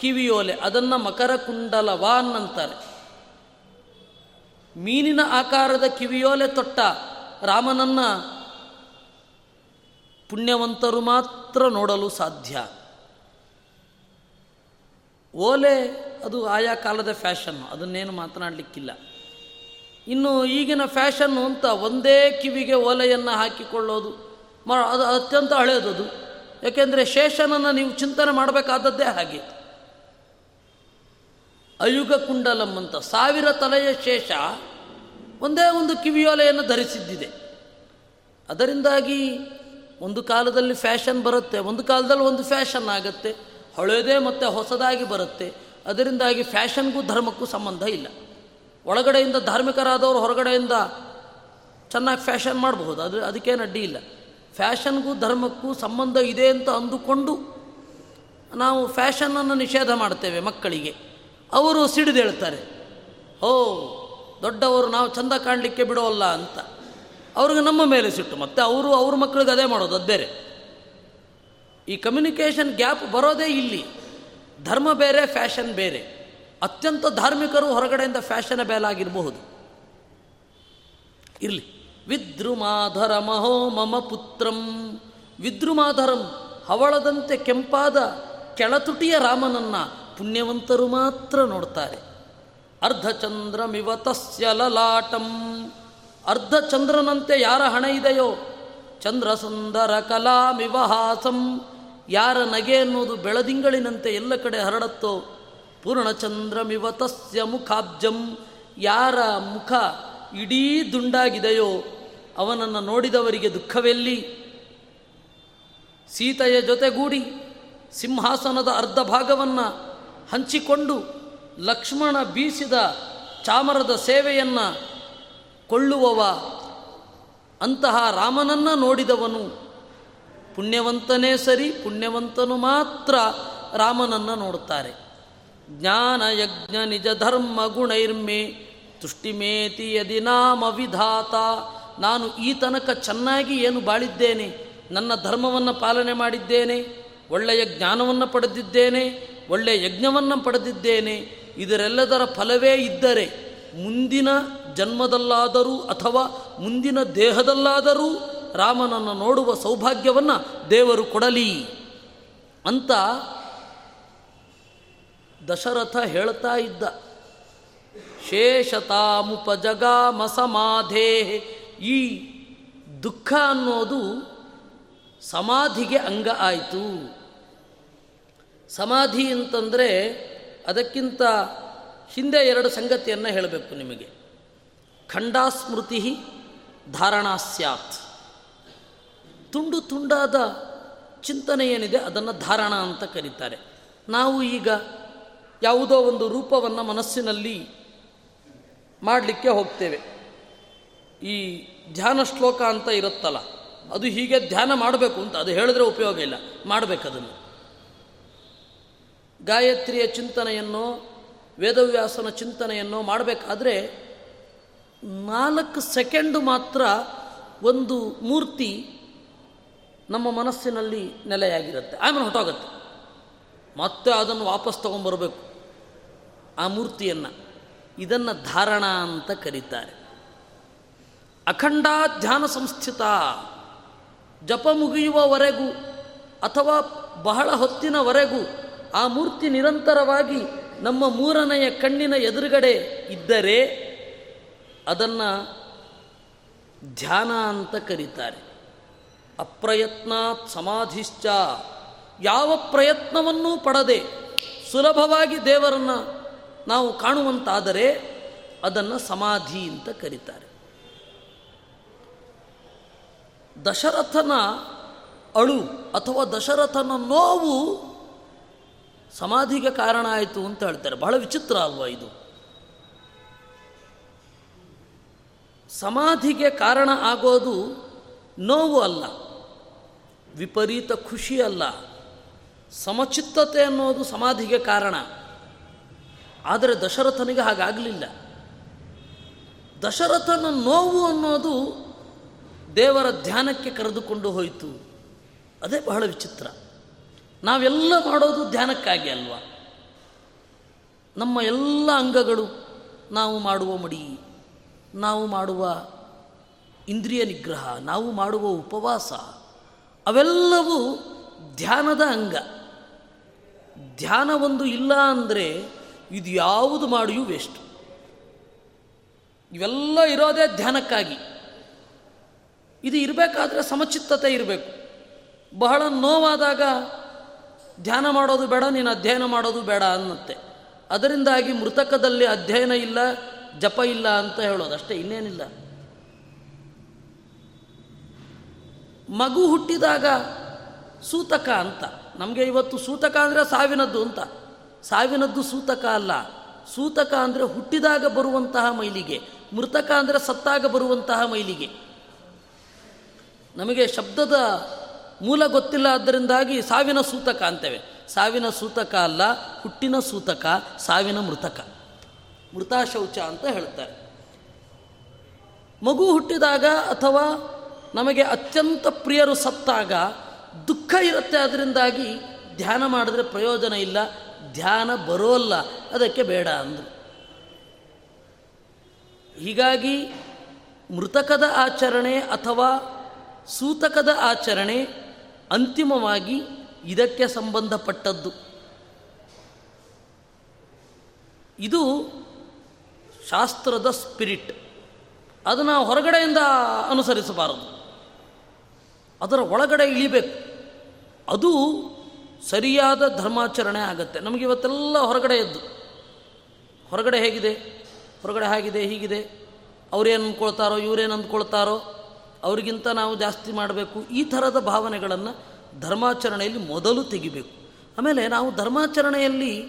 ಕಿವಿಯೋಲೆ. ಅದನ್ನು ಮಕರ ಕುಂಡಲವಾನ್ ಅಂತಾರೆ ಮೀನಿನ ಆಕಾರದ ಕಿವಿಯೋಲೆ ತೊಟ್ಟ. ರಾಮನನ್ನು ಪುಣ್ಯವಂತರು ಮಾತ್ರ ನೋಡಲು ಸಾಧ್ಯ. ಓಲೆ ಅದು ಆಯಾ ಕಾಲದ ಫ್ಯಾಷನ್ನು. ಅದನ್ನೇನು ಮಾತನಾಡಲಿಕ್ಕಿಲ್ಲ. ಇನ್ನು ಈಗಿನ ಫ್ಯಾಷನ್ನು ಅಂತ ಒಂದೇ ಕಿವಿಗೆ ಒಲೆಯನ್ನು ಹಾಕಿಕೊಳ್ಳೋದು ಮ ಅದು ಅತ್ಯಂತ ಹಳೆಯದದು ಯಾಕೆಂದರೆ ಶೇಷನನ್ನು ನೀವು ಚಿಂತನೆ ಮಾಡಬೇಕಾದದ್ದೇ ಹಾಗೆ. ಅಯುಗ ಕುಂಡಲಂ ಅಂತ ಸಾವಿರ ತಲೆಯ ಶೇಷ ಒಂದೇ ಒಂದು ಕಿವಿಯೋಲೆಯನ್ನು ಧರಿಸಿದ್ದಿದೆ. ಅದರಿಂದಾಗಿ ಒಂದು ಕಾಲದಲ್ಲಿ ಫ್ಯಾಷನ್ ಬರುತ್ತೆ, ಒಂದು ಕಾಲದಲ್ಲಿ ಒಂದು ಫ್ಯಾಷನ್ ಆಗುತ್ತೆ ಹಳೆಯದೇ ಮತ್ತು ಹೊಸದಾಗಿ ಬರುತ್ತೆ. ಅದರಿಂದಾಗಿ ಫ್ಯಾಷನ್ಗೂ ಧರ್ಮಕ್ಕೂ ಸಂಬಂಧ ಇಲ್ಲ. ಒಳಗಡೆಯಿಂದ ಧಾರ್ಮಿಕರಾದವರು ಹೊರಗಡೆಯಿಂದ ಚೆನ್ನಾಗಿ ಫ್ಯಾಷನ್ ಮಾಡಬಹುದು. ಅದು ಅದಕ್ಕೇನು ಅಡ್ಡಿ ಇಲ್ಲ. ಫ್ಯಾಷನ್ಗೂ ಧರ್ಮಕ್ಕೂ ಸಂಬಂಧ ಇದೆ ಅಂತ ಅಂದುಕೊಂಡು ನಾವು ಫ್ಯಾಷನನ್ನು ನಿಷೇಧ ಮಾಡ್ತೇವೆ ಮಕ್ಕಳಿಗೆ. ಅವರು ಸಿಡಿದೇಳ್ತಾರೆ ಓ ದೊಡ್ಡವರು ನಾವು ಚಂದ ಕಾಣಲಿಕ್ಕೆ ಬಿಡೋಲ್ಲ ಅಂತ. ಅವ್ರಿಗೆ ನಮ್ಮ ಮೇಲೆ ಸಿಟ್ಟು. ಮತ್ತು ಅವರು ಅವ್ರ ಮಕ್ಕಳಿಗೆ ಅದೇ ಮಾಡೋದು ಅದು ಬೇರೆ ಈ ಕಮ್ಯುನಿಕೇಷನ್ ಗ್ಯಾಪ್ ಬರೋದೇ ಇಲ್ಲಿ. ಧರ್ಮ ಬೇರೆ, ಫ್ಯಾಷನ್ ಬೇರೆ. ಅತ್ಯಂತ ಧಾರ್ಮಿಕರು ಹೊರಗಡೆಯಿಂದ ಫ್ಯಾಷನಬೇಲ್ ಆಗಿರಬಹುದು ಇರಲಿ. ವಿದ್ರುಮಾಧರ ಮಹೋ ಮಮ ಪುತ್ರಂ. ವಿದ್ರುಮಾಧರಂ ಹವಳದಂತೆ ಕೆಂಪಾದ ಕೆಳತುಟಿಯ ರಾಮನನ್ನ ಪುಣ್ಯವಂತರು ಮಾತ್ರ ನೋಡ್ತಾರೆ. ಅರ್ಧಚಂದ್ರಮಿವ ತಸ್ಯ ಲಲಾಟಂ. ಅರ್ಧಚಂದ್ರನಂತೆ ಯಾರ ಹಣ ಇದೆಯೋ? ಚಂದ್ರ ಸುಂದರ ಕಲಾಮಿವ ಹಾಸಂ ಯಾರ ನಗೆ ಅನ್ನೋದು ಬೆಳದಿಂಗಳಿನಂತೆ ಎಲ್ಲ ಕಡೆ ಹರಡತ್ತೋ? ಪೂರ್ಣಚಂದ್ರಮಿವ ತಸ್ಯ ಮುಖಾಬ್ಜಂ. ಯಾರ ಮುಖ ಇಡೀ ದುಂಡಾಗಿದೆಯೋ ಅವನನ್ನು ನೋಡಿದವರಿಗೆ ದುಃಖವೆಲ್ಲಿ? ಸೀತೆಯ ಜೊತೆಗೂಡಿ ಸಿಂಹಾಸನದ ಅರ್ಧ ಭಾಗವನ್ನು ಹಂಚಿಕೊಂಡು ಲಕ್ಷ್ಮಣ ಬೀಸಿದ ಚಾಮರದ ಸೇವೆಯನ್ನು ಕೊಳ್ಳುವವ, ಅಂತಹ ರಾಮನನ್ನು ನೋಡಿದವನು. ಪುಣ್ಯವಂತನೇ ಸರಿ, ಪುಣ್ಯವಂತನು ಮಾತ್ರ ರಾಮನನ್ನು ನೋಡುತ್ತಾರೆ. ಜ್ಞಾನ ಯಜ್ಞ ನಿಜ ಧರ್ಮ ಗುಣೈರ್ಮೆ ತುಷ್ಟಿಮೇತಿ ಯದಿ ನಾಮ ವಿಧಾತ. ನಾನು ಈ ತನಕ ಚೆನ್ನಾಗಿ ಏನು ಬಾಳಿದ್ದೇನೆ? ನನ್ನ ಧರ್ಮವನ್ನು ಪಾಲನೆ ಮಾಡಿದ್ದೇನೆ? ಒಳ್ಳೆಯ ಜ್ಞಾನವನ್ನು ಪಡೆದಿದ್ದೇನೆ? ಒಳ್ಳೆಯ ಯಜ್ಞವನ್ನು ಪಡೆದಿದ್ದೇನೆ? ಇದರೆಲ್ಲದರ ಫಲವೇ ಇದ್ದರೆ ಮುಂದಿನ ಜನ್ಮದಲ್ಲಾದರೂ ಅಥವಾ ಮುಂದಿನ ದೇಹದಲ್ಲಾದರೂ ರಾಮನನ್ನು ನೋಡುವ ಸೌಭಾಗ್ಯವನ್ನು ದೇವರು ಕೊಡಲಿ. ಅಂತ ದಶರಥ ಹೇಳ್ತಾ ಇದ್ದ. ಶೇಷತಾಮುಪಜಗಾಮ ಸಮಾಧೇ ಈ ದುಃಖ ಅನ್ನೋದು ಸಮಾಧಿಗೆ ಅಂಗ ಆಯಿತು. ಸಮಾಧಿ ಅಂತಂದರೆ ಅದಕ್ಕಿಂತ ಹಿಂದೆ ಎರಡು ಸಂಗತಿಯನ್ನು ಹೇಳಬೇಕು ನಿಮಗೆ. ಖಂಡಾಸ್ಮೃತಿ ಧಾರಣಾ ಸ್ಯಾತ್. ತುಂಡು ತುಂಡಾದ ಚಿಂತನೆ ಏನಿದೆ ಅದನ್ನು ಧಾರಣ ಅಂತ ಕರೀತಾರೆ. ನಾವು ಈಗ ಯಾವುದೋ ಒಂದು ರೂಪವನ್ನು ಮನಸ್ಸಿನಲ್ಲಿ ಮಾಡಲಿಕ್ಕೆ ಹೋಗ್ತೇವೆ. ಈ ಧ್ಯಾನ ಶ್ಲೋಕ ಅಂತ ಇರುತ್ತಲ್ಲ, ಅದು ಹೀಗೆ ಧ್ಯಾನ ಮಾಡಬೇಕು ಅಂತ, ಅದು ಹೇಳಿದ್ರೆ ಉಪಯೋಗ ಇಲ್ಲ ಮಾಡಬೇಕದನ್ನು ಗಾಯತ್ರಿಯ ಚಿಂತನೆಯನ್ನು, ವೇದವ್ಯಾಸನ ಚಿಂತನೆಯನ್ನು ಮಾಡಬೇಕಾದ್ರೆ ನಾಲ್ಕು ಸೆಕೆಂಡು ಮಾತ್ರ ಒಂದು ಮೂರ್ತಿ ನಮ್ಮ ಮನಸ್ಸಿನಲ್ಲಿ ನೆಲೆಯಾಗಿರುತ್ತೆ, ಆಮೇಲೆ ಹೊಟ್ಟೋಗುತ್ತೆ ಮತ್ತೆ ಅದನ್ನು ವಾಪಸ್ ತೊಗೊಂಬರಬೇಕು ಆ ಮೂರ್ತಿಯನ್ನು. ಇದನ್ನು ಧಾರಣ ಅಂತ ಕರೀತಾರೆ. ಅಖಂಡಾ ಧ್ಯಾನ ಸಂಸ್ಥಿತ. ಜಪ ಮುಗಿಯುವವರೆಗೂ ಅಥವಾ ಬಹಳ ಹೊತ್ತಿನವರೆಗೂ ಆ ಮೂರ್ತಿ ನಿರಂತರವಾಗಿ ನಮ್ಮ ಮೂರನೆಯ ಕಣ್ಣಿನ ಎದುರುಗಡೆ ಇದ್ದರೆ ಅದನ್ನು ಧ್ಯಾನ ಅಂತ ಕರೀತಾರೆ. ಅಪ್ರಯತ್ನಾತ್ ಸಮಾಧಿಶ್ಚ. ಯಾವ ಪ್ರಯತ್ನವನ್ನೂ ಪಡದೆ ಸುಲಭವಾಗಿ ದೇವರನ್ನು ನಾವು ಕಾಣುವಂತಾದರೆ ಅದನ್ನು ಸಮಾಧಿ ಅಂತ ಕರೀತಾರೆ. ದಶರಥನ ಅಳು ಅಥವಾ ದಶರಥನ ನೋವು ಸಮಾಧಿಗೆ ಕಾರಣ ಆಯಿತು ಅಂತ ಹೇಳ್ತಾರೆ. ಬಹಳ ವಿಚಿತ್ರ ಅಲ್ವಾ ಇದು? ಸಮಾಧಿಗೆ ಕಾರಣ ಆಗೋದು ನೋವು ಅಲ್ಲ, ವಿಪರೀತ ಖುಷಿ ಅಲ್ಲ, ಸಮಚಿತ್ತತೆ ಅನ್ನೋದು ಸಮಾಧಿಗೆ ಕಾರಣ. ಆದರೆ ದಶರಥನಿಗೆ ಹಾಗಾಗಲಿಲ್ಲ. ದಶರಥನ ನೋವು ಅನ್ನೋದು ದೇವರ ಧ್ಯಾನಕ್ಕೆ ಕರೆದುಕೊಂಡು ಹೋಯಿತು. ಅದೇ ಬಹಳ ವಿಚಿತ್ರ. ನಾವೆಲ್ಲ ಮಾಡೋದು ಧ್ಯಾನಕ್ಕಾಗಿ ಅಲ್ವಾ? ನಮ್ಮ ಎಲ್ಲ ಅಂಗಗಳು ನಾವು ಮಾಡುವ ಮಡಿ, ನಾವು ಮಾಡುವ ಇಂದ್ರಿಯ ನಿಗ್ರಹ, ನಾವು ಮಾಡುವ ಉಪವಾಸ, ಅವೆಲ್ಲವೂ ಧ್ಯಾನದ ಅಂಗ. ಧ್ಯಾನ ಒಂದು ಇಲ್ಲ ಅಂದರೆ ಇದು ಯಾವುದು ಮಾಡಿಯೂ ವೇಸ್ಟ್ ಇವೆಲ್ಲ ಇರೋದೇ ಧ್ಯಾನಕ್ಕಾಗಿ. ಇದು ಇರಬೇಕಾದ್ರೆ ಸಮಚಿತ್ತತೆ ಇರಬೇಕು. ಬಹಳ ನೋವಾದಾಗ ಧ್ಯಾನ ಮಾಡೋದು ಬೇಡ, ನೀನು ಅಧ್ಯಯನ ಮಾಡೋದು ಬೇಡ ಅನ್ನತ್ತೆ. ಅದರಿಂದಾಗಿ ಮೃತಕದಲ್ಲಿ ಅಧ್ಯಯನ ಇಲ್ಲ, ಜಪ ಇಲ್ಲ ಅಂತ ಹೇಳೋದು. ಅಷ್ಟೇ, ಇನ್ನೇನಿಲ್ಲ. ಮಗು ಹುಟ್ಟಿದಾಗ ಸೂತಕ ಅಂತ. ನಮಗೆ ಇವತ್ತು ಸೂತಕ ಅಂದರೆ ಸಾವಿನದ್ದು ಅಂತ. ಸಾವಿನದ್ದು ಸೂತಕ ಅಲ್ಲ. ಸೂತಕ ಅಂದರೆ ಹುಟ್ಟಿದಾಗ ಬರುವಂತಹ ಮೈಲಿಗೆ, ಮೃತಕ ಅಂದರೆ ಸತ್ತಾಗ ಬರುವಂತಹ ಮೈಲಿಗೆ. ನಮಗೆ ಶಬ್ದದ ಮೂಲ ಗೊತ್ತಿಲ್ಲ ಆದ್ದರಿಂದಾಗಿ ಸಾವಿನ ಸೂತಕ ಅಂತೇವೆ. ಸಾವಿನ ಸೂತಕ ಅಲ್ಲ, ಹುಟ್ಟಿನ ಸೂತಕ, ಸಾವಿನ ಮೃತಕ. ಮೃತ ಶೌಚ ಅಂತ ಹೇಳ್ತಾರೆ. ಮಗು ಹುಟ್ಟಿದಾಗ ಅಥವಾ ನಮಗೆ ಅತ್ಯಂತ ಪ್ರಿಯರು ಸತ್ತಾಗ ದುಃಖ ಇರುತ್ತೆ ಅದರಿಂದಾಗಿ ಧ್ಯಾನ ಮಾಡಿದ್ರೆ ಪ್ರಯೋಜನ ಇಲ್ಲ ಧ್ಯಾನ ಬರೋಲ್ಲ, ಅದಕ್ಕೆ ಬೇಡ ಅಂದರು. ಹೀಗಾಗಿ ಮೃತಕದ ಆಚರಣೆ ಅಥವಾ ಸೂತಕದ ಆಚರಣೆ ಅಂತಿಮವಾಗಿ ಇದಕ್ಕೆ ಸಂಬಂಧಪಟ್ಟದ್ದು. ಇದು ಶಾಸ್ತ್ರದ ಸ್ಪಿರಿಟ್. ಅದನ್ನು ಹೊರಗಡೆಯಿಂದ ಅನುಸರಿಸಬಾರದು. ಅದರ ಒಳಗಡೆ ಇಳಿಬೇಕು. ಅದು ಸರಿಯಾದ ಧರ್ಮಾಚರಣೆ ಆಗುತ್ತೆ. ನಮಗೆ ಇವತ್ತೆಲ್ಲ ಹೊರಗಡೆ ಎದ್ದು. ಹೊರಗಡೆ ಹೇಗಿದೆ? ಹೊರಗಡೆ ಹಾಗಿದೆ, ಹೀಗಿದೆ. ಅವ್ರೇನು ಅಂದ್ಕೊಳ್ತಾರೋ, ಇವರೇನು ಅಂದ್ಕೊಳ್ತಾರೋ, ಅವರಿಗಿಂತ ನಾವು ಜಾಸ್ತಿ ಮಾಡಬೇಕು. ಈ ಥರದ ಭಾವನೆಗಳನ್ನು ಧರ್ಮಾಚರಣೆಯಲ್ಲಿ ಮೊದಲು ತೆಗಿಬೇಕು. ಆಮೇಲೆ ನಾವು ಧರ್ಮಾಚರಣೆಯಲ್ಲಿ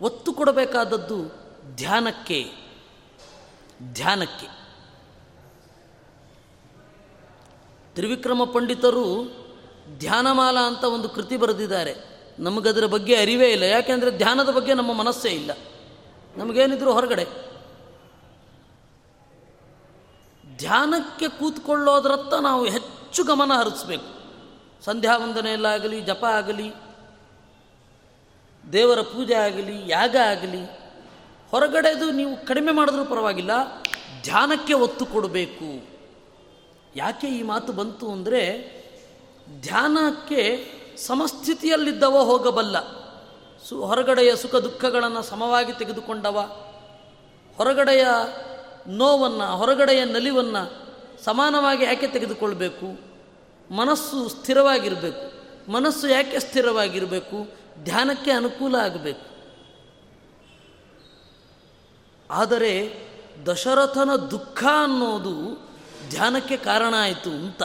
ಒತ್ತು ಕೊಡಬೇಕಾದದ್ದು ಧ್ಯಾನಕ್ಕೆ ಧ್ಯಾನಕ್ಕೆ. ತ್ರಿವಿಕ್ರಮ ಪಂಡಿತರು ಧ್ಯಾನಮಾಲ ಅಂತ ಒಂದು ಕೃತಿ ಬರೆದಿದ್ದಾರೆ. ನಮಗದರ ಬಗ್ಗೆ ಅರಿವೇ ಇಲ್ಲ. ಯಾಕೆಂದರೆ ಧ್ಯಾನದ ಬಗ್ಗೆ ನಮ್ಮ ಮನಸ್ಸೇ ಇಲ್ಲ. ನಮಗೇನಿದ್ರು ಹೊರಗಡೆ. ಧ್ಯಾನಕ್ಕೆ ಕೂತ್ಕೊಳ್ಳೋದ್ರತ್ತ ನಾವು ಹೆಚ್ಚು ಗಮನ ಹರಿಸ್ಬೇಕು. ಸಂಧ್ಯಾ ವಂದನೆಯಲ್ಲಾಗಲಿ, ಜಪ ಆಗಲಿ, ದೇವರ ಪೂಜೆ ಆಗಲಿ, ಯಾಗ ಆಗಲಿ, ಹೊರಗಡೆದು ನೀವು ಕಡಿಮೆ ಮಾಡಿದ್ರೂ ಪರವಾಗಿಲ್ಲ, ಧ್ಯಾನಕ್ಕೆ ಒತ್ತು ಕೊಡಬೇಕು. ಯಾಕೆ ಈ ಮಾತು ಬಂತು ಅಂದರೆ ಧ್ಯಾನಕ್ಕೆ ಸಮಸ್ಥಿತಿಯಲ್ಲಿದ್ದವ ಹೋಗಬಲ್ಲ. ಸು ಹೊರಗಡೆಯ ಸುಖ ದುಃಖಗಳನ್ನು ಸಮವಾಗಿ ತೆಗೆದುಕೊಂಡವ. ಹೊರಗಡೆಯ ನೋವನ್ನು, ಹೊರಗಡೆಯ ನಲಿವನ್ನು ಸಮಾನವಾಗಿ ಯಾಕೆ ತೆಗೆದುಕೊಳ್ಬೇಕು? ಮನಸ್ಸು ಸ್ಥಿರವಾಗಿರಬೇಕು. ಮನಸ್ಸು ಯಾಕೆ ಸ್ಥಿರವಾಗಿರಬೇಕು? ಧ್ಯಾನಕ್ಕೆ ಅನುಕೂಲ ಆಗಬೇಕು. ಆದರೆ ದಶರಥನ ದುಃಖ ಅನ್ನೋದು ಧ್ಯಾನಕ್ಕೆ ಕಾರಣ ಆಯಿತು ಅಂತ.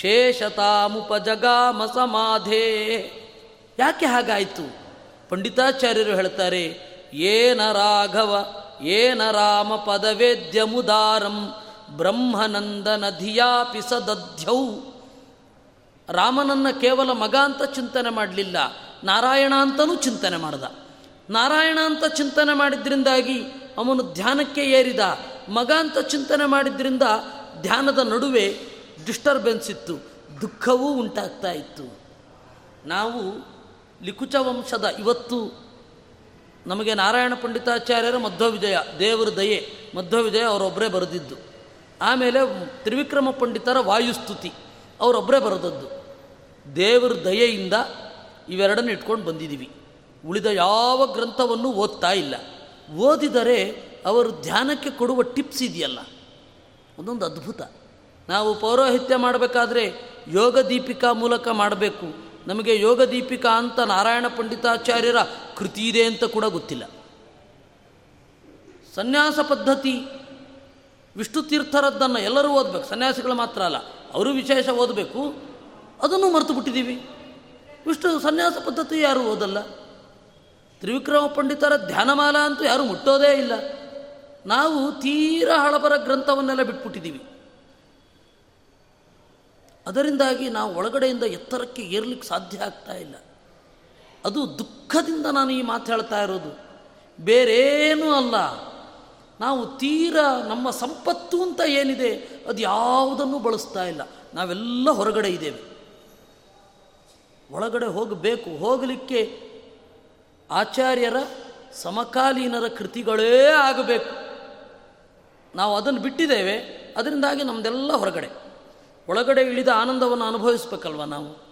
ಶೇಷತಾಮುಪಜಗಾಮ ಸಮಾಧೇ ಯಾಕೆ ಹಾಗಾಯಿತು? ಪಂಡಿತಾಚಾರ್ಯರು ಹೇಳ್ತಾರೆ, ಏನ ರಾಘವ, ಏನ ರಾಮ ಪದವೇದ್ಯ ಮುದಾರಂ ಬ್ರಹ್ಮನಂದನ ಧಿಯಾಪಿ ಸದಧ್ಯೌ. ರಾಮನನ್ನ ಕೇವಲ ಮಗ ಅಂತ ಚಿಂತನೆ ಮಾಡಲಿಲ್ಲ, ನಾರಾಯಣ ಅಂತಲೂ ಚಿಂತನೆ ಮಾಡ್ದ. ನಾರಾಯಣ ಅಂತ ಚಿಂತನೆ ಮಾಡಿದ್ರಿಂದಾಗಿ ಅವನು ಧ್ಯಾನಕ್ಕೆ ಏರಿದ, ಮಗ ಅಂತ ಚಿಂತನೆ ಮಾಡಿದ್ರಿಂದ ಧ್ಯಾನದ ನಡುವೆ ಡಿಸ್ಟರ್ಬೆನ್ಸ್ ಇತ್ತು, ದುಃಖವೂ ಉಂಟಾಗ್ತಾ ಇತ್ತು. ನಾವು ಲಿಕುಚ ವಂಶದ ಇವತ್ತು ನಮಗೆ ನಾರಾಯಣ ಪಂಡಿತಾಚಾರ್ಯರ ಮಧ್ವವಿಜಯ, ದೇವರ ದಯೆ, ಮಧ್ವವಿಜಯ ಅವರೊಬ್ಬರೇ ಬರೆದಿದ್ದು. ಆಮೇಲೆ ತ್ರಿವಿಕ್ರಮ ಪಂಡಿತರ ವಾಯುಸ್ತುತಿ ಅವರೊಬ್ಬರೇ ಬರೆದದ್ದು. ದೇವರ ದಯೆಯಿಂದ ಇವೆರಡನ್ನು ಇಟ್ಕೊಂಡು ಬಂದಿದ್ದೀವಿ. ಉಳಿದ ಯಾವ ಗ್ರಂಥವನ್ನು ಓದ್ತಾ ಇಲ್ಲ. ಓದಿದರೆ ಅವರು ಧ್ಯಾನಕ್ಕೆ ಕೊಡುವ ಟಿಪ್ಸ್ ಇದೆಯಲ್ಲ. ಒಂದೊಂದು ಅದ್ಭುತ. ನಾವು ಪೌರೋಹಿತ್ಯ ಮಾಡಬೇಕಾದ್ರೆ ಯೋಗ ದೀಪಿಕಾ ಮೂಲಕ ಮಾಡಬೇಕು. ನಮಗೆ ಯೋಗ ದೀಪಿಕಾ ಅಂತ ನಾರಾಯಣ ಪಂಡಿತಾಚಾರ್ಯರ ಕೃತಿ ಇದೆ ಅಂತ ಕೂಡ ಗೊತ್ತಿಲ್ಲ. ಸನ್ಯಾಸ ಪದ್ಧತಿ, ವಿಷ್ಣು ತೀರ್ಥರದ್ದನ್ನು ಎಲ್ಲರೂ ಓದಬೇಕು. ಸನ್ಯಾಸಿಗಳು ಮಾತ್ರ ಅಲ್ಲ, ಅವರು ವಿಶೇಷ ಓದಬೇಕು. ಅದನ್ನು ಮರೆತು ಬಿಟ್ಟಿದ್ದೀವಿ. ವಿಷ್ಣು ಸನ್ಯಾಸ ಪದ್ಧತಿ ಯಾರೂ ಓದಲ್ಲ. ತ್ರಿವಿಕ್ರಮ ಪಂಡಿತರ ಧ್ಯಾನಮಾಲ ಅಂತೂ ಯಾರೂ ಮುಟ್ಟೋದೇ ಇಲ್ಲ. ನಾವು ತೀರಾ ಹಳಬರ ಗ್ರಂಥವನ್ನೆಲ್ಲ ಬಿಟ್ಬಿಟ್ಟಿದ್ದೀವಿ. ಅದರಿಂದಾಗಿ ನಾವು ಒಳಗಡೆಯಿಂದ ಎತ್ತರಕ್ಕೆ ಏರ್ಲಿಕ್ಕೆ ಸಾಧ್ಯ ಆಗ್ತಾ ಇಲ್ಲ. ಅದು ದುಃಖದಿಂದ ನಾನು ಈ ಮಾತು ಹೇಳ್ತಾ ಇರೋದು. ಬೇರೇನೂ ಅಲ್ಲ. ನಾವು ತೀರ ನಮ್ಮ ಸಂಪತ್ತು ಅಂತ ಏನಿದೆ, ಅದು ಯಾವುದನ್ನು ಬಳಸ್ತಾ ಇಲ್ಲ. ನಾವೆಲ್ಲ ಹೊರಗಡೆ ಇದ್ದೇವೆ. ಒಳಗಡೆ ಹೋಗಬೇಕು. ಹೋಗಲಿಕ್ಕೆ ಆಚಾರ್ಯರ ಸಮಕಾಲೀನರ ಕೃತಿಗಳೇ ಆಗಬೇಕು. ನಾವು ಅದನ್ನು ಬಿಟ್ಟಿದ್ದೇವೆ. ಅದರಿಂದಾಗಿ ನಮ್ಮದೆಲ್ಲ ಹೊರಗಡೆ. ಒಳಗಡೆ ಇಳಿದ ಆನಂದವನ್ನು ಅನುಭವಿಸ್ಬೇಕಲ್ವ ನಾವು?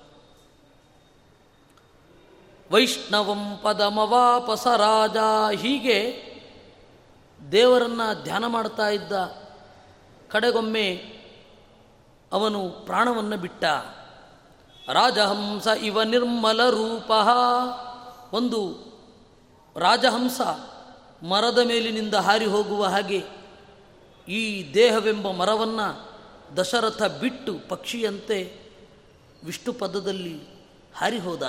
ವೈಷ್ಣವಂ ಪದಮವಾಪಸ ರಾಜ ಹೀಗೆ ದೇವರನ್ನು ಧ್ಯಾನ ಮಾಡ್ತಾ ಇದ್ದ ಕಡೆಗೊಮ್ಮೆ ಅವನು ಪ್ರಾಣವನ್ನು ಬಿಟ್ಟ. ರಾಜಹಂಸ ಇವ ನಿರ್ಮಲ ರೂಪ. ಒಂದು ರಾಜಹಂಸ ಮರದ ಮೇಲಿನಿಂದ ಹಾರಿ ಹೋಗುವ ಹಾಗೆ ಈ ದೇಹವೆಂಬ ಮರವನ್ನು ದಶರಥ ಬಿಟ್ಟು ಪಕ್ಷಿಯಂತೆ ವಿಷ್ಣು ಪದದಲ್ಲಿ ಹಾರಿಹೋದ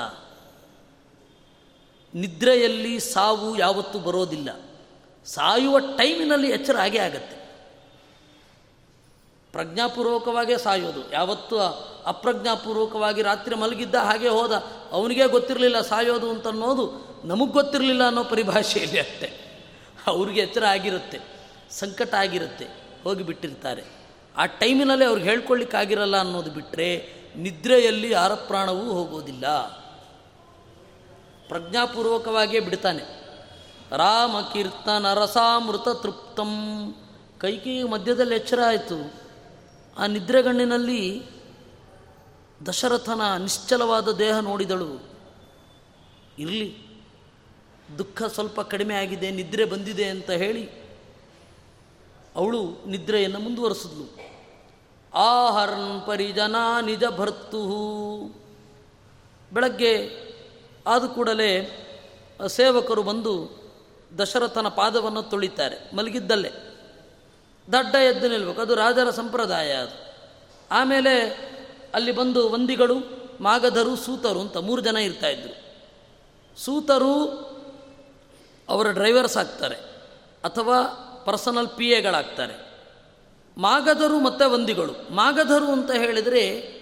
ನಿದ್ರೆಯಲ್ಲಿ ಸಾವು ಯಾವತ್ತೂ ಬರೋದಿಲ್ಲ. ಸಾಯುವ ಟೈಮಿನಲ್ಲಿ ಎಚ್ಚರ ಆಗೇ ಆಗತ್ತೆ. ಪ್ರಜ್ಞಾಪೂರ್ವಕವಾಗೇ ಸಾಯೋದು. ಯಾವತ್ತೂ ಅಪ್ರಜ್ಞಾಪೂರ್ವಕವಾಗಿ ರಾತ್ರಿ ಮಲಗಿದ್ದ ಹಾಗೆ ಹೋದ. ಅವನಿಗೆ ಗೊತ್ತಿರಲಿಲ್ಲ ಸಾಯೋದು ಅಂತ ಅನ್ನೋದು ನಮಗೆ ಗೊತ್ತಿರಲಿಲ್ಲ ಅನ್ನೋ ಪರಿಭಾಷೆಯಲ್ಲಿ ಅಷ್ಟೆ. ಅವ್ರಿಗೆ ಎಚ್ಚರ ಆಗಿರುತ್ತೆ, ಸಂಕಟ ಆಗಿರುತ್ತೆ, ಹೋಗಿ ಬಿಟ್ಟಿರ್ತಾರೆ. ಆ ಟೈಮಿನಲ್ಲಿ ಅವ್ರಿಗೆ ಹೇಳ್ಕೊಳ್ಳಿಕ್ಕಾಗಿರಲ್ಲ ಅನ್ನೋದು ಬಿಟ್ಟರೆ ನಿದ್ರೆಯಲ್ಲಿ ಯಾರ ಪ್ರಾಣವೂ ಹೋಗೋದಿಲ್ಲ. ಪ್ರಜ್ಞಾಪೂರ್ವಕವಾಗಿಯೇ ಬಿಡ್ತಾನೆ. ರಾಮ ಕೀರ್ತನ ರಸಾಮೃತ ತೃಪ್ತಂ. ಕೈಕಿ ಮಧ್ಯದಲ್ಲಿ ಎಚ್ಚರ ಆಯಿತು. ಆ ನಿದ್ರೆಗಣ್ಣಿನಲ್ಲಿ ದಶರಥನ ನಿಶ್ಚಲವಾದ ದೇಹ ನೋಡಿದಳು. ಇರಲಿ, ದುಃಖ ಸ್ವಲ್ಪ ಕಡಿಮೆ ಆಗಿದೆ, ನಿದ್ರೆ ಬಂದಿದೆ ಅಂತ ಹೇಳಿ ಅವಳು ನಿದ್ರೆಯನ್ನು ಮುಂದುವರೆಸಿದ್ಲು. ಆಹರನ್ ಪರಿಜನ ನಿಜ ಭರ್ತು ಬೆಳಗ್ಗೆ ಆದ ಕೂಡಲೇ ಸೇವಕರು ಬಂದು ದಶರಥನ ಪಾದವನ್ನು ತೊಳಿತಾರೆ, ಮಲಗಿದ್ದಲ್ಲೇ. ದಡ್ಡ ಎದ್ದು ನಿಲ್ಬೇಕು, ಅದು ರಾಜರ ಸಂಪ್ರದಾಯ ಅದು. ಆಮೇಲೆ ಅಲ್ಲಿ ಬಂದು ವಂದಿಗಳು, ಮಾಗಧರು, ಸೂತರು ಅಂತ ಮೂರು ಜನ ಇರ್ತಾ ಇರ್ತಾಯಿದ್ರು ಸೂತರು ಅವರ ಡ್ರೈವರ್ಸ್ ಆಗ್ತಾರೆ ಅಥವಾ ಪರ್ಸನಲ್ ಪಿ ಎಗಳಾಗ್ತಾರೆ. ಮಾಗಧರು ಮತ್ತು ವಂದಿಗಳು ಮಾಗಧರು ಅಂತ ಹೇಳಿದರೆ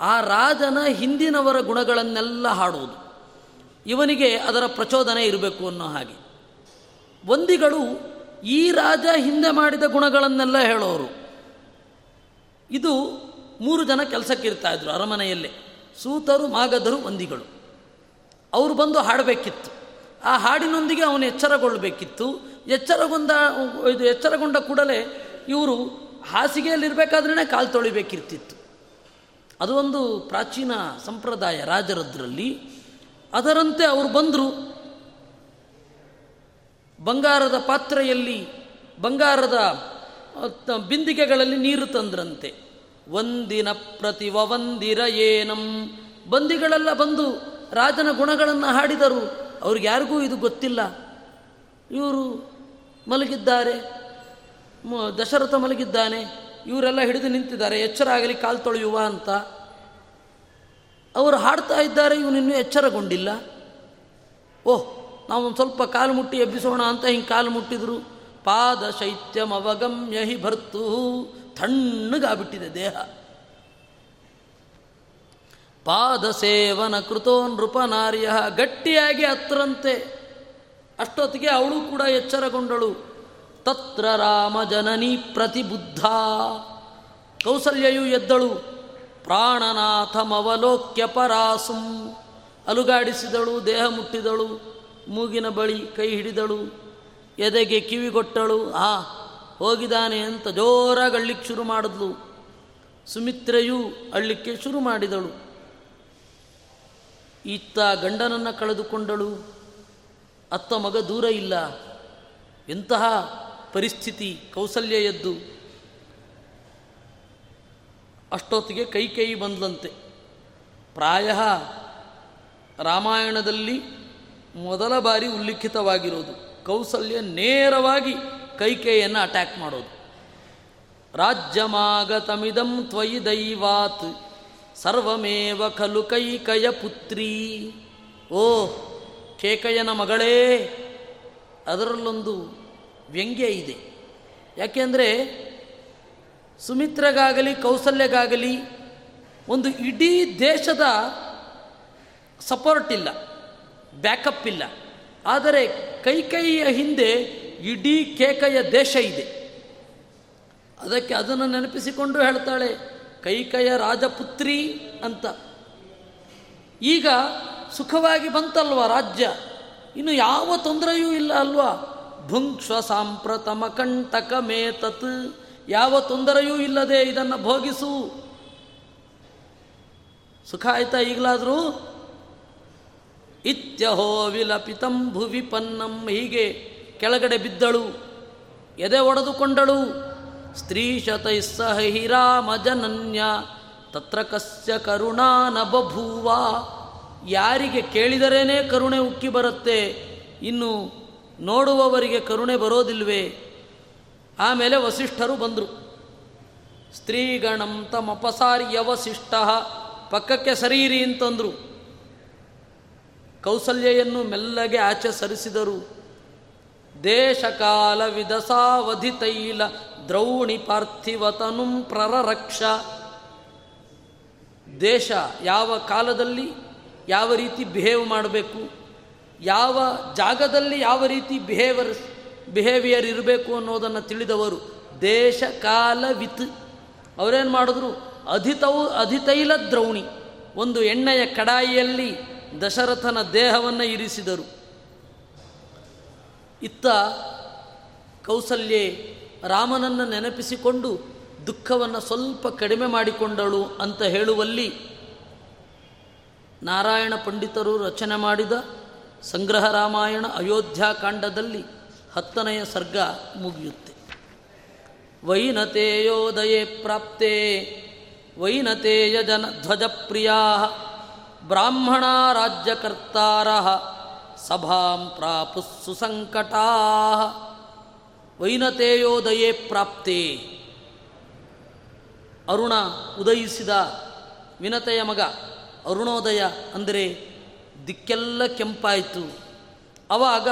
ಆ ರಾಜನ ಹಿಂದಿನವರ ಗುಣಗಳನ್ನೆಲ್ಲ ಹಾಡುವುದು. ಇವನಿಗೆ ಅದರ ಪ್ರಚೋದನೆ ಇರಬೇಕು ಅನ್ನೋ ಹಾಗೆ. ವಂದಿಗಳು ಈ ರಾಜ ಹಿಂದೆ ಮಾಡಿದ ಗುಣಗಳನ್ನೆಲ್ಲ ಹೇಳೋರು. ಇದು ಮೂರು ಜನ ಕೆಲಸಕ್ಕಿರ್ತಾ ಇದ್ರು ಅರಮನೆಯಲ್ಲೇ. ಸೂತರು, ಮಾಗಧರು, ವಂದಿಗಳು. ಅವರು ಬಂದು ಹಾಡಬೇಕಿತ್ತು. ಆ ಹಾಡಿನೊಂದಿಗೆ ಅವನು ಎಚ್ಚರಗೊಳ್ಳಬೇಕಿತ್ತು ಎಚ್ಚರಗೊಂಡ ಇದು ಎಚ್ಚರಗೊಂಡ ಕೂಡಲೇ ಇವರು ಹಾಸಿಗೆಯಲ್ಲಿರಬೇಕಾದ್ರೇ ಕಾಲು ತೊಳಿಬೇಕಿರ್ತಿತ್ತು. ಅದು ಒಂದು ಪ್ರಾಚೀನ ಸಂಪ್ರದಾಯ ರಾಜರದ್ರಲ್ಲಿ. ಅದರಂತೆ ಅವರು ಬಂದರು. ಬಂಗಾರದ ಪಾತ್ರೆಯಲ್ಲಿ, ಬಂಗಾರದ ಬಿಂದಿಗೆಗಳಲ್ಲಿ ನೀರು ತಂದ್ರಂತೆ. ಒಂದಿನ ಪ್ರತಿವ ವಂದಿರ ಏನಂ. ಬಂದಿಗಳೆಲ್ಲ ಬಂದು ರಾಜನ ಗುಣಗಳನ್ನು ಹಾಡಿದರು. ಅವ್ರಿಗೆ ಯಾರಿಗೂ ಇದು ಗೊತ್ತಿಲ್ಲ. ಇವರು ಮಲಗಿದ್ದಾರೆ. ದಶರಥ ಮಲಗಿದ್ದಾನೆ. ಇವರೆಲ್ಲ ಹಿಡಿದು ನಿಂತಿದ್ದಾರೆ. ಎಚ್ಚರ ಆಗಲಿ, ಕಾಲು ತೊಳೆಯುವ ಅಂತ. ಅವರು ಹಾಡ್ತಾ ಇದ್ದಾರೆ ಇವನಿನ್ನೂ ಎಚ್ಚರಗೊಂಡಿಲ್ಲ. ಓಹ್, ನಾವೊಂದು ಸ್ವಲ್ಪ ಕಾಲು ಮುಟ್ಟಿ ಎಬ್ಬಿಸೋಣ ಅಂತ ಹಿಂಗೆ ಕಾಲು ಮುಟ್ಟಿದ್ರು. ಪಾದ ಶೈತ್ಯಂ ಅವಗಮ್ಯ ಹಿ ಭರ್ತು. ತಣ್ಣಗಾಗ್ಬಿಟ್ಟಿದೆ ದೇಹ. ಪಾದ ಸೇವನ ಕೃತೋ ನೃಪನಾರ್ಯ ಗಟ್ಟಿಯಾಗಿ ಹತ್ರಂತೆ ಅಷ್ಟೊತ್ತಿಗೆ ಅವಳು ಕೂಡ ಎಚ್ಚರಗೊಂಡಳು. ತತ್ರ ರಾಮ ಜನನಿ ಪ್ರತಿಬುದ್ಧ. ಕೌಸಲ್ಯಯು ಎದ್ದಳು. ಪ್ರಾಣನಾಥಮವಲೋಕ್ಯ ಪರಾಸುಂ. ಅಲುಗಾಡಿಸಿದಳು, ದೇಹ ಮುಟ್ಟಿದಳು, ಮೂಗಿನ ಬಳಿ ಕೈ ಹಿಡಿದಳು, ಎದೆಗೆ ಕಿವಿಗೊಟ್ಟಳು ಆ, ಹೋಗಿದ್ದಾನೆ ಅಂತ ಜೋರಾಗಿ ಅಳ್ಳಿಕ್ಕೆ ಶುರು ಮಾಡಿದ್ಲು. ಸುಮಿತ್ರೆಯೂ ಅಳ್ಳಿಕ್ಕೆ ಶುರು ಮಾಡಿದಳು. ಇತ್ತ ಗಂಡನನ್ನು ಕಳೆದುಕೊಂಡಳು. ಅತ್ತ ಮಗ ದೂರ ಇಲ್ಲ. ಎಂತಹ ಪರಿಸ್ಥಿತಿ ಕೌಸಲ್ಯ ಎದ್ದು ಅಷ್ಟೊತ್ತಿಗೆ ಕೈ ಕೈ ಬಂದ್ಲಂತೆ. ಪ್ರಾಯ ರಾಮಾಯಣದಲ್ಲಿ ಮೊದಲ ಬಾರಿ ಉಲ್ಲಿಖಿತವಾಗಿರೋದು. ಕೌಸಲ್ಯ ನೇರವಾಗಿ ಕೈಕೇಯನ್ನು ಅಟ್ಯಾಕ್ ಮಾಡೋದು. ರಾಜ್ಯಮಾಗತಮಿದಂ ತ್ವಯಿ ದೈವಾತ್, ಸರ್ವಮೇವ ಖಲು ಕೈಕಯ ಪುತ್ರಿ. ಓ ಕೇಕಯನ ಮಗಳೇ, ಅದರಲ್ಲೊಂದು ವ್ಯಂಗ್ಯ ಇದೆ. ಯಾಕೆಂದರೆ ಸುಮಿತ್ರಗಾಗಲಿ, ಕೌಸಲ್ಯಗಾಗಲಿ ಒಂದು ಇಡೀ ದೇಶದ ಸಪೋರ್ಟ್ ಇಲ್ಲ ಬ್ಯಾಕಪ್ ಇಲ್ಲ. ಆದರೆ ಕೈಕೈಯ ಹಿಂದೆ ಇಡೀ ಕೇಕಯ ದೇಶ ಇದೆ. ಅದಕ್ಕೆ ಅದನ್ನು ನೆನಪಿಸಿಕೊಂಡು ಹೇಳ್ತಾಳೆ ಕೈಕಯ ರಾಜಪುತ್ರಿ ಅಂತ. ಈಗ ಸುಖವಾಗಿ ಬಂತಲ್ವ ರಾಜ್ಯ? ಇನ್ನು ಯಾವ ತೊಂದರೆಯೂ ಇಲ್ಲ ಅಲ್ವಾ? ಭುಂಕ್ಷ್ವ ಸಾಂಪ್ರತಮ ಕಂಟಕ ಮೇತತ್ ಯಾವ ತೊಂದರೆಯೂ ಇಲ್ಲದೆ ಇದನ್ನು ಭೋಗಿಸು. ಸುಖ ಆಯ್ತಾ ಈಗಲಾದರೂ? ಇತ್ಯಹೋ ವಿಲಪಿತಂ ಭುವಿಪನ್ನಂ. ಹೀಗೆ ಕೆಳಗಡೆ ಬಿದ್ದಳು, ಎದೆ ಒಡೆದುಕೊಂಡಳು. ಸ್ತ್ರೀ ಸಹ ಹಿರಾಮ ಜನನ್ಯ, ತತ್ರ ಕಸ್ಯ ಕರುಣಾ ನ ಬಭೂವ ಯಾರಿಗೆ ಕೇಳಿದರೇನೇ ಕರುಣೆ ಉಕ್ಕಿ ಬರುತ್ತೆ, ಇನ್ನು ನೋಡುವವರಿಗೆ ಕರುಣೆ ಬರೋದಿಲ್ವೇ? ಆಮೇಲೆ ವಸಿಷ್ಠರು ಬಂದರು. ಸ್ತ್ರೀಗಣಂ ತಮಪಸಾರ್ಯ ವಸಿಷ್ಠ ಪಕ್ಕಕ್ಕೆ ಸರಿಯಿರಿ ಅಂತಂದರು. ಕೌಸಲ್ಯೆಯನ್ನು ಮೆಲ್ಲಗೆ ಆಚೆ ಸರಿಸಿದರು. ದೇಶಕಾಲ ವಿದಸಾವಧಿ ತೈಲ ದ್ರೌಣಿ ಪಾರ್ಥಿವತನುಂ ಪ್ರರರಕ್ಷ. ದೇಶ ಯಾವ ಕಾಲದಲ್ಲಿ ಯಾವ ರೀತಿ ಬಿಹೇವ್ ಮಾಡಬೇಕು? ಯಾವ ಜಾಗದಲ್ಲಿ ಯಾವ ರೀತಿ ಬಿಹೇವರ್ ಬಿಹೇವಿಯರ್ ಇರಬೇಕು ಅನ್ನೋದನ್ನು ತಿಳಿದವರು ದೇಶ ಕಾಲ ವಿತ್ ಅವರೇನು ಮಾಡಿದ್ರು? ಅಧಿತವು, ಅಧಿತೈಲ ದ್ರೌಣಿ, ಒಂದು ಎಣ್ಣೆಯ ಕಡಾಯಿಯಲ್ಲಿ ದಶರಥನ ದೇಹವನ್ನು ಇರಿಸಿದರು. ಇತ್ತ ಕೌಸಲ್ಯೆ ರಾಮನನ್ನು ನೆನಪಿಸಿಕೊಂಡು ದುಃಖವನ್ನು ಸ್ವಲ್ಪ ಕಡಿಮೆ ಮಾಡಿಕೊಂಡಳು ಅಂತ ಹೇಳುವಲ್ಲಿ ನಾರಾಯಣ ಪಂಡಿತರು ರಚನೆ ಮಾಡಿದ ಸಂಗ್ರಹ ರಾಮಾಯಣ ಅಯೋಧ್ಯಾಕಾಂಡದಲ್ಲಿ ಹತ್ತನೆಯ ಸರ್ಗ ಮುಗಿಯುತ್ತೆ. ವೈನತೆಯೋದಯೇ ಪ್ರಾಪ್ತೆ, ವೈನತೆಯ ಜನ ಧ್ವಜಪ್ರಿಯಾ ಬ್ರಾಹ್ಮಣ ರಾಜ್ಯಕರ್ತಾರ ಸಭಾಂ ಪ್ರಾಪು ಸಂಕಟಾ ವೈನತೆಯೋದಯೇ ಪ್ರಾಪ್ತೆ. ಅರುಣ ಉದಯಿಸಿದ ವಿನತೆಯ ಮಗ ಅರುಣೋದಯ ಅಂದರೆ ದಿಕ್ಕೆಲ್ಲ ಕೆಂಪಾಯಿತು. ಅವಾಗ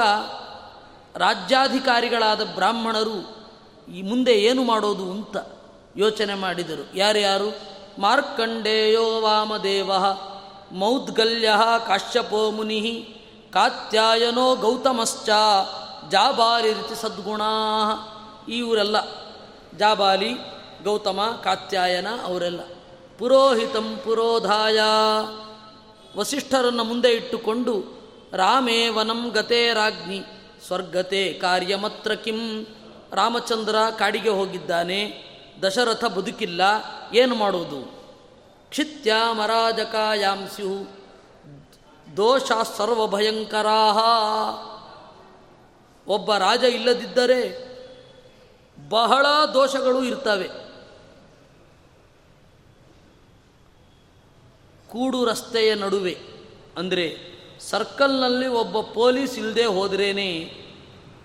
ರಾಜ್ಯಾಧಿಕಾರಿಗಳಾದ ಬ್ರಾಹ್ಮಣರು ಈ ಮುಂದೆ ಏನು ಮಾಡೋದು ಅಂತ ಯೋಚನೆ ಮಾಡಿದರು. ಯಾರ್ಯಾರು? ಮಾರ್ಕಂಡೇಯೋ ವಾಮದೇವ, ಮೌದ್ಗಲ್ಯ ಕಾಶ್ಯಪೋ ಮುನಿ, ಕಾತ್ಯಾಯನೋ ಗೌತಮಶ್ಚ ಜಾಬಾಲಿ ರೀತಿ ಸದ್ಗುಣಾ. ಇವರೆಲ್ಲ ಜಾಬಾಲಿ, ಗೌತಮ, ಕಾತ್ಯಾಯನ ಅವರೆಲ್ಲ. ಪುರೋಹಿತಂ ಪುರೋಧಾಯ. ವಸಿಷ್ಠರನ್ನು ಮುಂದೆ ಇಟ್ಟುಕೊಂಡು ರಾಮೇ ವನಂ ಗತೆ ರಾಜ್ಞಿ, ಸ್ವರ್ಗತೆ ಕಾರ್ಯಮತ್ರ ಕಿಂ. ರಾಮಚಂದ್ರ ಕಾಡಿಗೆ ಹೋಗಿದ್ದಾನೆ, ದಶರಥ ಬದುಕಿಲ್ಲ, ಏನು ಮಾಡೋದು? ಕ್ಷಿತ್ಯ ಮರಾಜಕಾಯಾಂ ಯಾಂಸ್ಯು ದೋಷ ಸರ್ವಭಯಂಕರಾ ಒಬ್ಬ ರಾಜ ಇಲ್ಲದಿದ್ದರೆ ಬಹಳ ದೋಷಗಳು ಇರ್ತವೆ. ಕೂಡು ರಸ್ತೆಯ ನಡುವೆ. ಅಂದರೆ ಸರ್ಕಲ್ನಲ್ಲಿ ಒಬ್ಬ ಪೊಲೀಸ್ ಇಲ್ಲದೆ ಹೋದ್ರೇ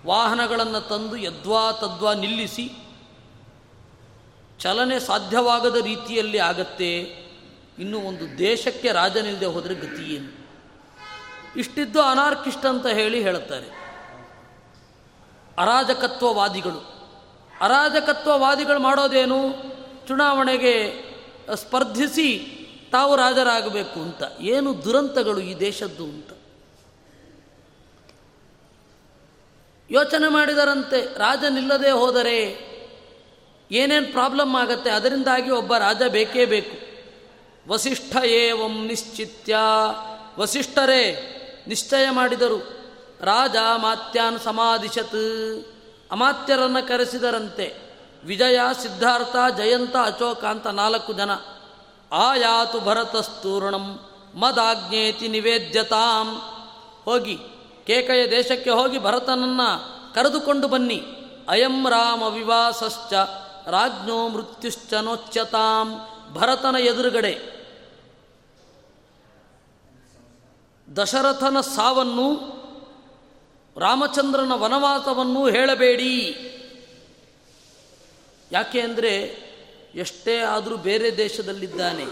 ವಾಹನಗಳನ್ನು ತಂದು ಯದ್ವಾ ತದ್ವಾ ನಿಲ್ಲಿಸಿ ಚಲನೆ ಸಾಧ್ಯವಾಗದ ರೀತಿಯಲ್ಲಿ ಆಗತ್ತೆ. ಇನ್ನು ಒಂದು ದೇಶಕ್ಕೆ ರಾಜನಿಲ್ಲದೆ ಹೋದರೆ ಗತಿ ಏನು? ಇಷ್ಟಿದ್ದು ಅನಾರ್ಕಿಸ್ಟ್ ಅಂತ ಹೇಳಿ ಹೇಳುತ್ತಾರೆ. ಅರಾಜಕತ್ವವಾದಿಗಳು. ಅರಾಜಕತ್ವವಾದಿಗಳು ಮಾಡೋದೇನು? ಚುನಾವಣೆಗೆ ಸ್ಪರ್ಧಿಸಿ ತಾವು ರಾಜರಾಗಬೇಕು ಅಂತ. ಏನು ದುರಂತಗಳು ಈ ದೇಶದ್ದು ಅಂತ. ಯೋಚನೆ ಮಾಡಿದರಂತೆ ರಾಜನಿಲ್ಲದೆ ಹೋದರೆ ಏನೇನು ಪ್ರಾಬ್ಲಮ್ ಆಗತ್ತೆ, ಅದರಿಂದಾಗಿ ಒಬ್ಬ ರಾಜ ಬೇಕೇ ಬೇಕು. ವಸಿಷ್ಠ ಏವಂ ನಿಶ್ಚಿತ್ಯ. ವಸಿಷ್ಠರೇ, ನಿಶ್ಚಯ ಮಾಡಿದರು. ರಾಜ ಮಾತ್ಯಾನ್ ಸಮಾಧಿಶತ್ ಅಮಾತ್ಯರನ್ನು ಕರೆಸಿದರಂತೆ. ವಿಜಯ, ಸಿದ್ಧಾರ್ಥ, ಜಯಂತ, ಅಶೋಕ ಅಂತ ನಾಲ್ಕು ಜನ. ಆಯಾತು ಭರತಸ್ತೂರ್ಣಂ ಮದಾಜ್ಞೇತಿ ನಿವೇದ್ಯತಾಂ. ಹೋಗಿ, ಕೇಕಯ ದೇಶಕ್ಕೆ ಹೋಗಿ ಭರತನನ್ನು ಕರೆದುಕೊಂಡು ಬನ್ನಿ. ಅಯಂ ರಾಮ ವಿವಾಸಶ್ಚ ರಾಜ್ಞೋ ಮೃತ್ಯುಶ್ಚ ನೋಚ್ಯತಾಂ ಭರತನ ಎದುರುಗಡೆ. ದಶರಥನ ಸಾವನ್ನು, ರಾಮಚಂದ್ರನ ವನವಾಸವನ್ನು ಹೇಳಬೇಡಿ. ಯಾಕೆ ಅಂದರೆ ಎಷ್ಟೇ ಆದರೂ ಬೇರೆ ದೇಶದಲ್ಲಿದ್ದಾನೆ.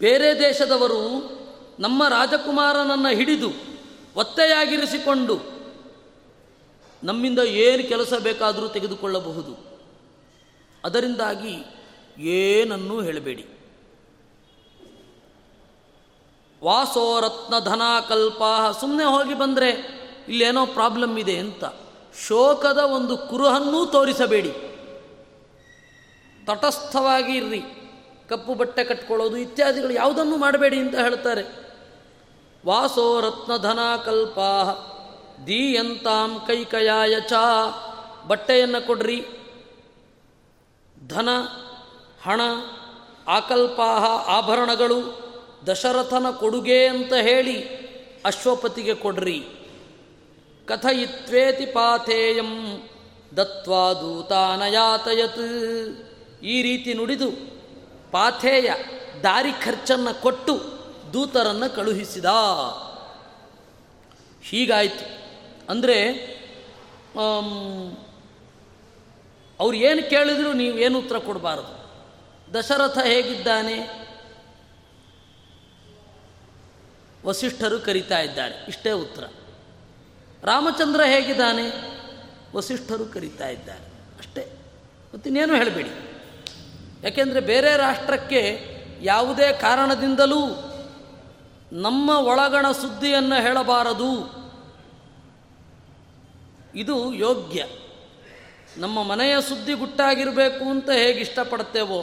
ಬೇರೆ ದೇಶದವರು ನಮ್ಮ ರಾಜಕುಮಾರನನ್ನು ಹಿಡಿದು ಒತ್ತೆಯಾಗಿರಿಸಿಕೊಂಡು ನಮ್ಮಿಂದ ಏನು ಕೆಲಸ ಬೇಕಾದರೂ ತೆಗೆದುಕೊಳ್ಳಬಹುದು. ಅದರಿಂದಾಗಿ ಏನನ್ನೂ ಹೇಳಬೇಡಿ. ವಾಸೋ ಕಲ್ಪಾಹ ಸುಮ್ಮನೆ ಹೋಗಿ ಬಂದರೆ ಇಲ್ಲೇನೋ ಪ್ರಾಬ್ಲಮ್ ಇದೆ ಅಂತ ಶೋಕದ ಒಂದು ಕುರುಹನ್ನೂ ತೋರಿಸಬೇಡಿ. ತಟಸ್ಥವಾಗಿ ಇರ್ರಿ ಕಪ್ಪು ಬಟ್ಟೆ ಕಟ್ಕೊಳ್ಳೋದು ಇತ್ಯಾದಿಗಳು ಯಾವುದನ್ನು ಮಾಡಬೇಡಿ ಅಂತ ಹೇಳ್ತಾರೆ. ವಾಸೋ ರತ್ನಧನ ಕಲ್ಪ ದೀಯಂತಾಂ ಕೈಕಯಾಯ ಚ, ಬಟ್ಟೆಯನ್ನು ಕೊಡ್ರಿ. ಧನ, ಹಣ, ಆಕಲ್ಪಾಹ, ಆಭರಣಗಳು, ದಶರಥನ ಕೊಡುಗೆ ಅಂತ ಹೇಳಿ ಅಶ್ವಪತಿಗೆ ಕೊಡ್ರಿ. ಕಥಯಿತ್ವೇತಿ ಪಾಥೇಯಂ ದತ್ವಾ ದೂತಾನಯಾತಯತ್. ಈ ರೀತಿ ನುಡಿದು ಪಾಥೇಯ ದಾರಿ ಖರ್ಚನ್ನು ಕೊಟ್ಟು ದೂತರನ್ನು ಕಳುಹಿಸಿದ. ಹೀಗಾಯಿತು. ಅಂದರೆ ಅವ್ರು ಏನು ಕೇಳಿದ್ರು ನೀವು ಏನು ಉತ್ತರ ಕೊಡಬಾರದು? ದಶರಥ ಹೇಗಿದ್ದಾನೆ? ವಸಿಷ್ಠರು ಕರಿತಾ ಇದ್ದಾರೆ. ಇಷ್ಟೇ ಉತ್ತರ. ರಾಮಚಂದ್ರ ಹೇಗಿದ್ದಾನೆ? ವಸಿಷ್ಠರು ಕರಿತಾ ಇದ್ದಾರೆ. ಅಷ್ಟೇ. ಮತ್ತಿನ್ನೇನು ಹೇಳಬೇಡಿ. ಯಾಕೆಂದರೆ ಬೇರೆ ರಾಷ್ಟ್ರಕ್ಕೆ ಯಾವುದೇ ಕಾರಣದಿಂದಲೂ ನಮ್ಮ ಒಳಗಣ ಸುದ್ದಿಯನ್ನು ಹೇಳಬಾರದು. ಇದು ಯೋಗ್ಯ. ನಮ್ಮ ಮನೆಯ ಸುದ್ದಿ ಗುಟ್ಟಾಗಿರಬೇಕು ಅಂತ ಹೇಗೆ ಇಷ್ಟಪಡ್ತೇವೋ,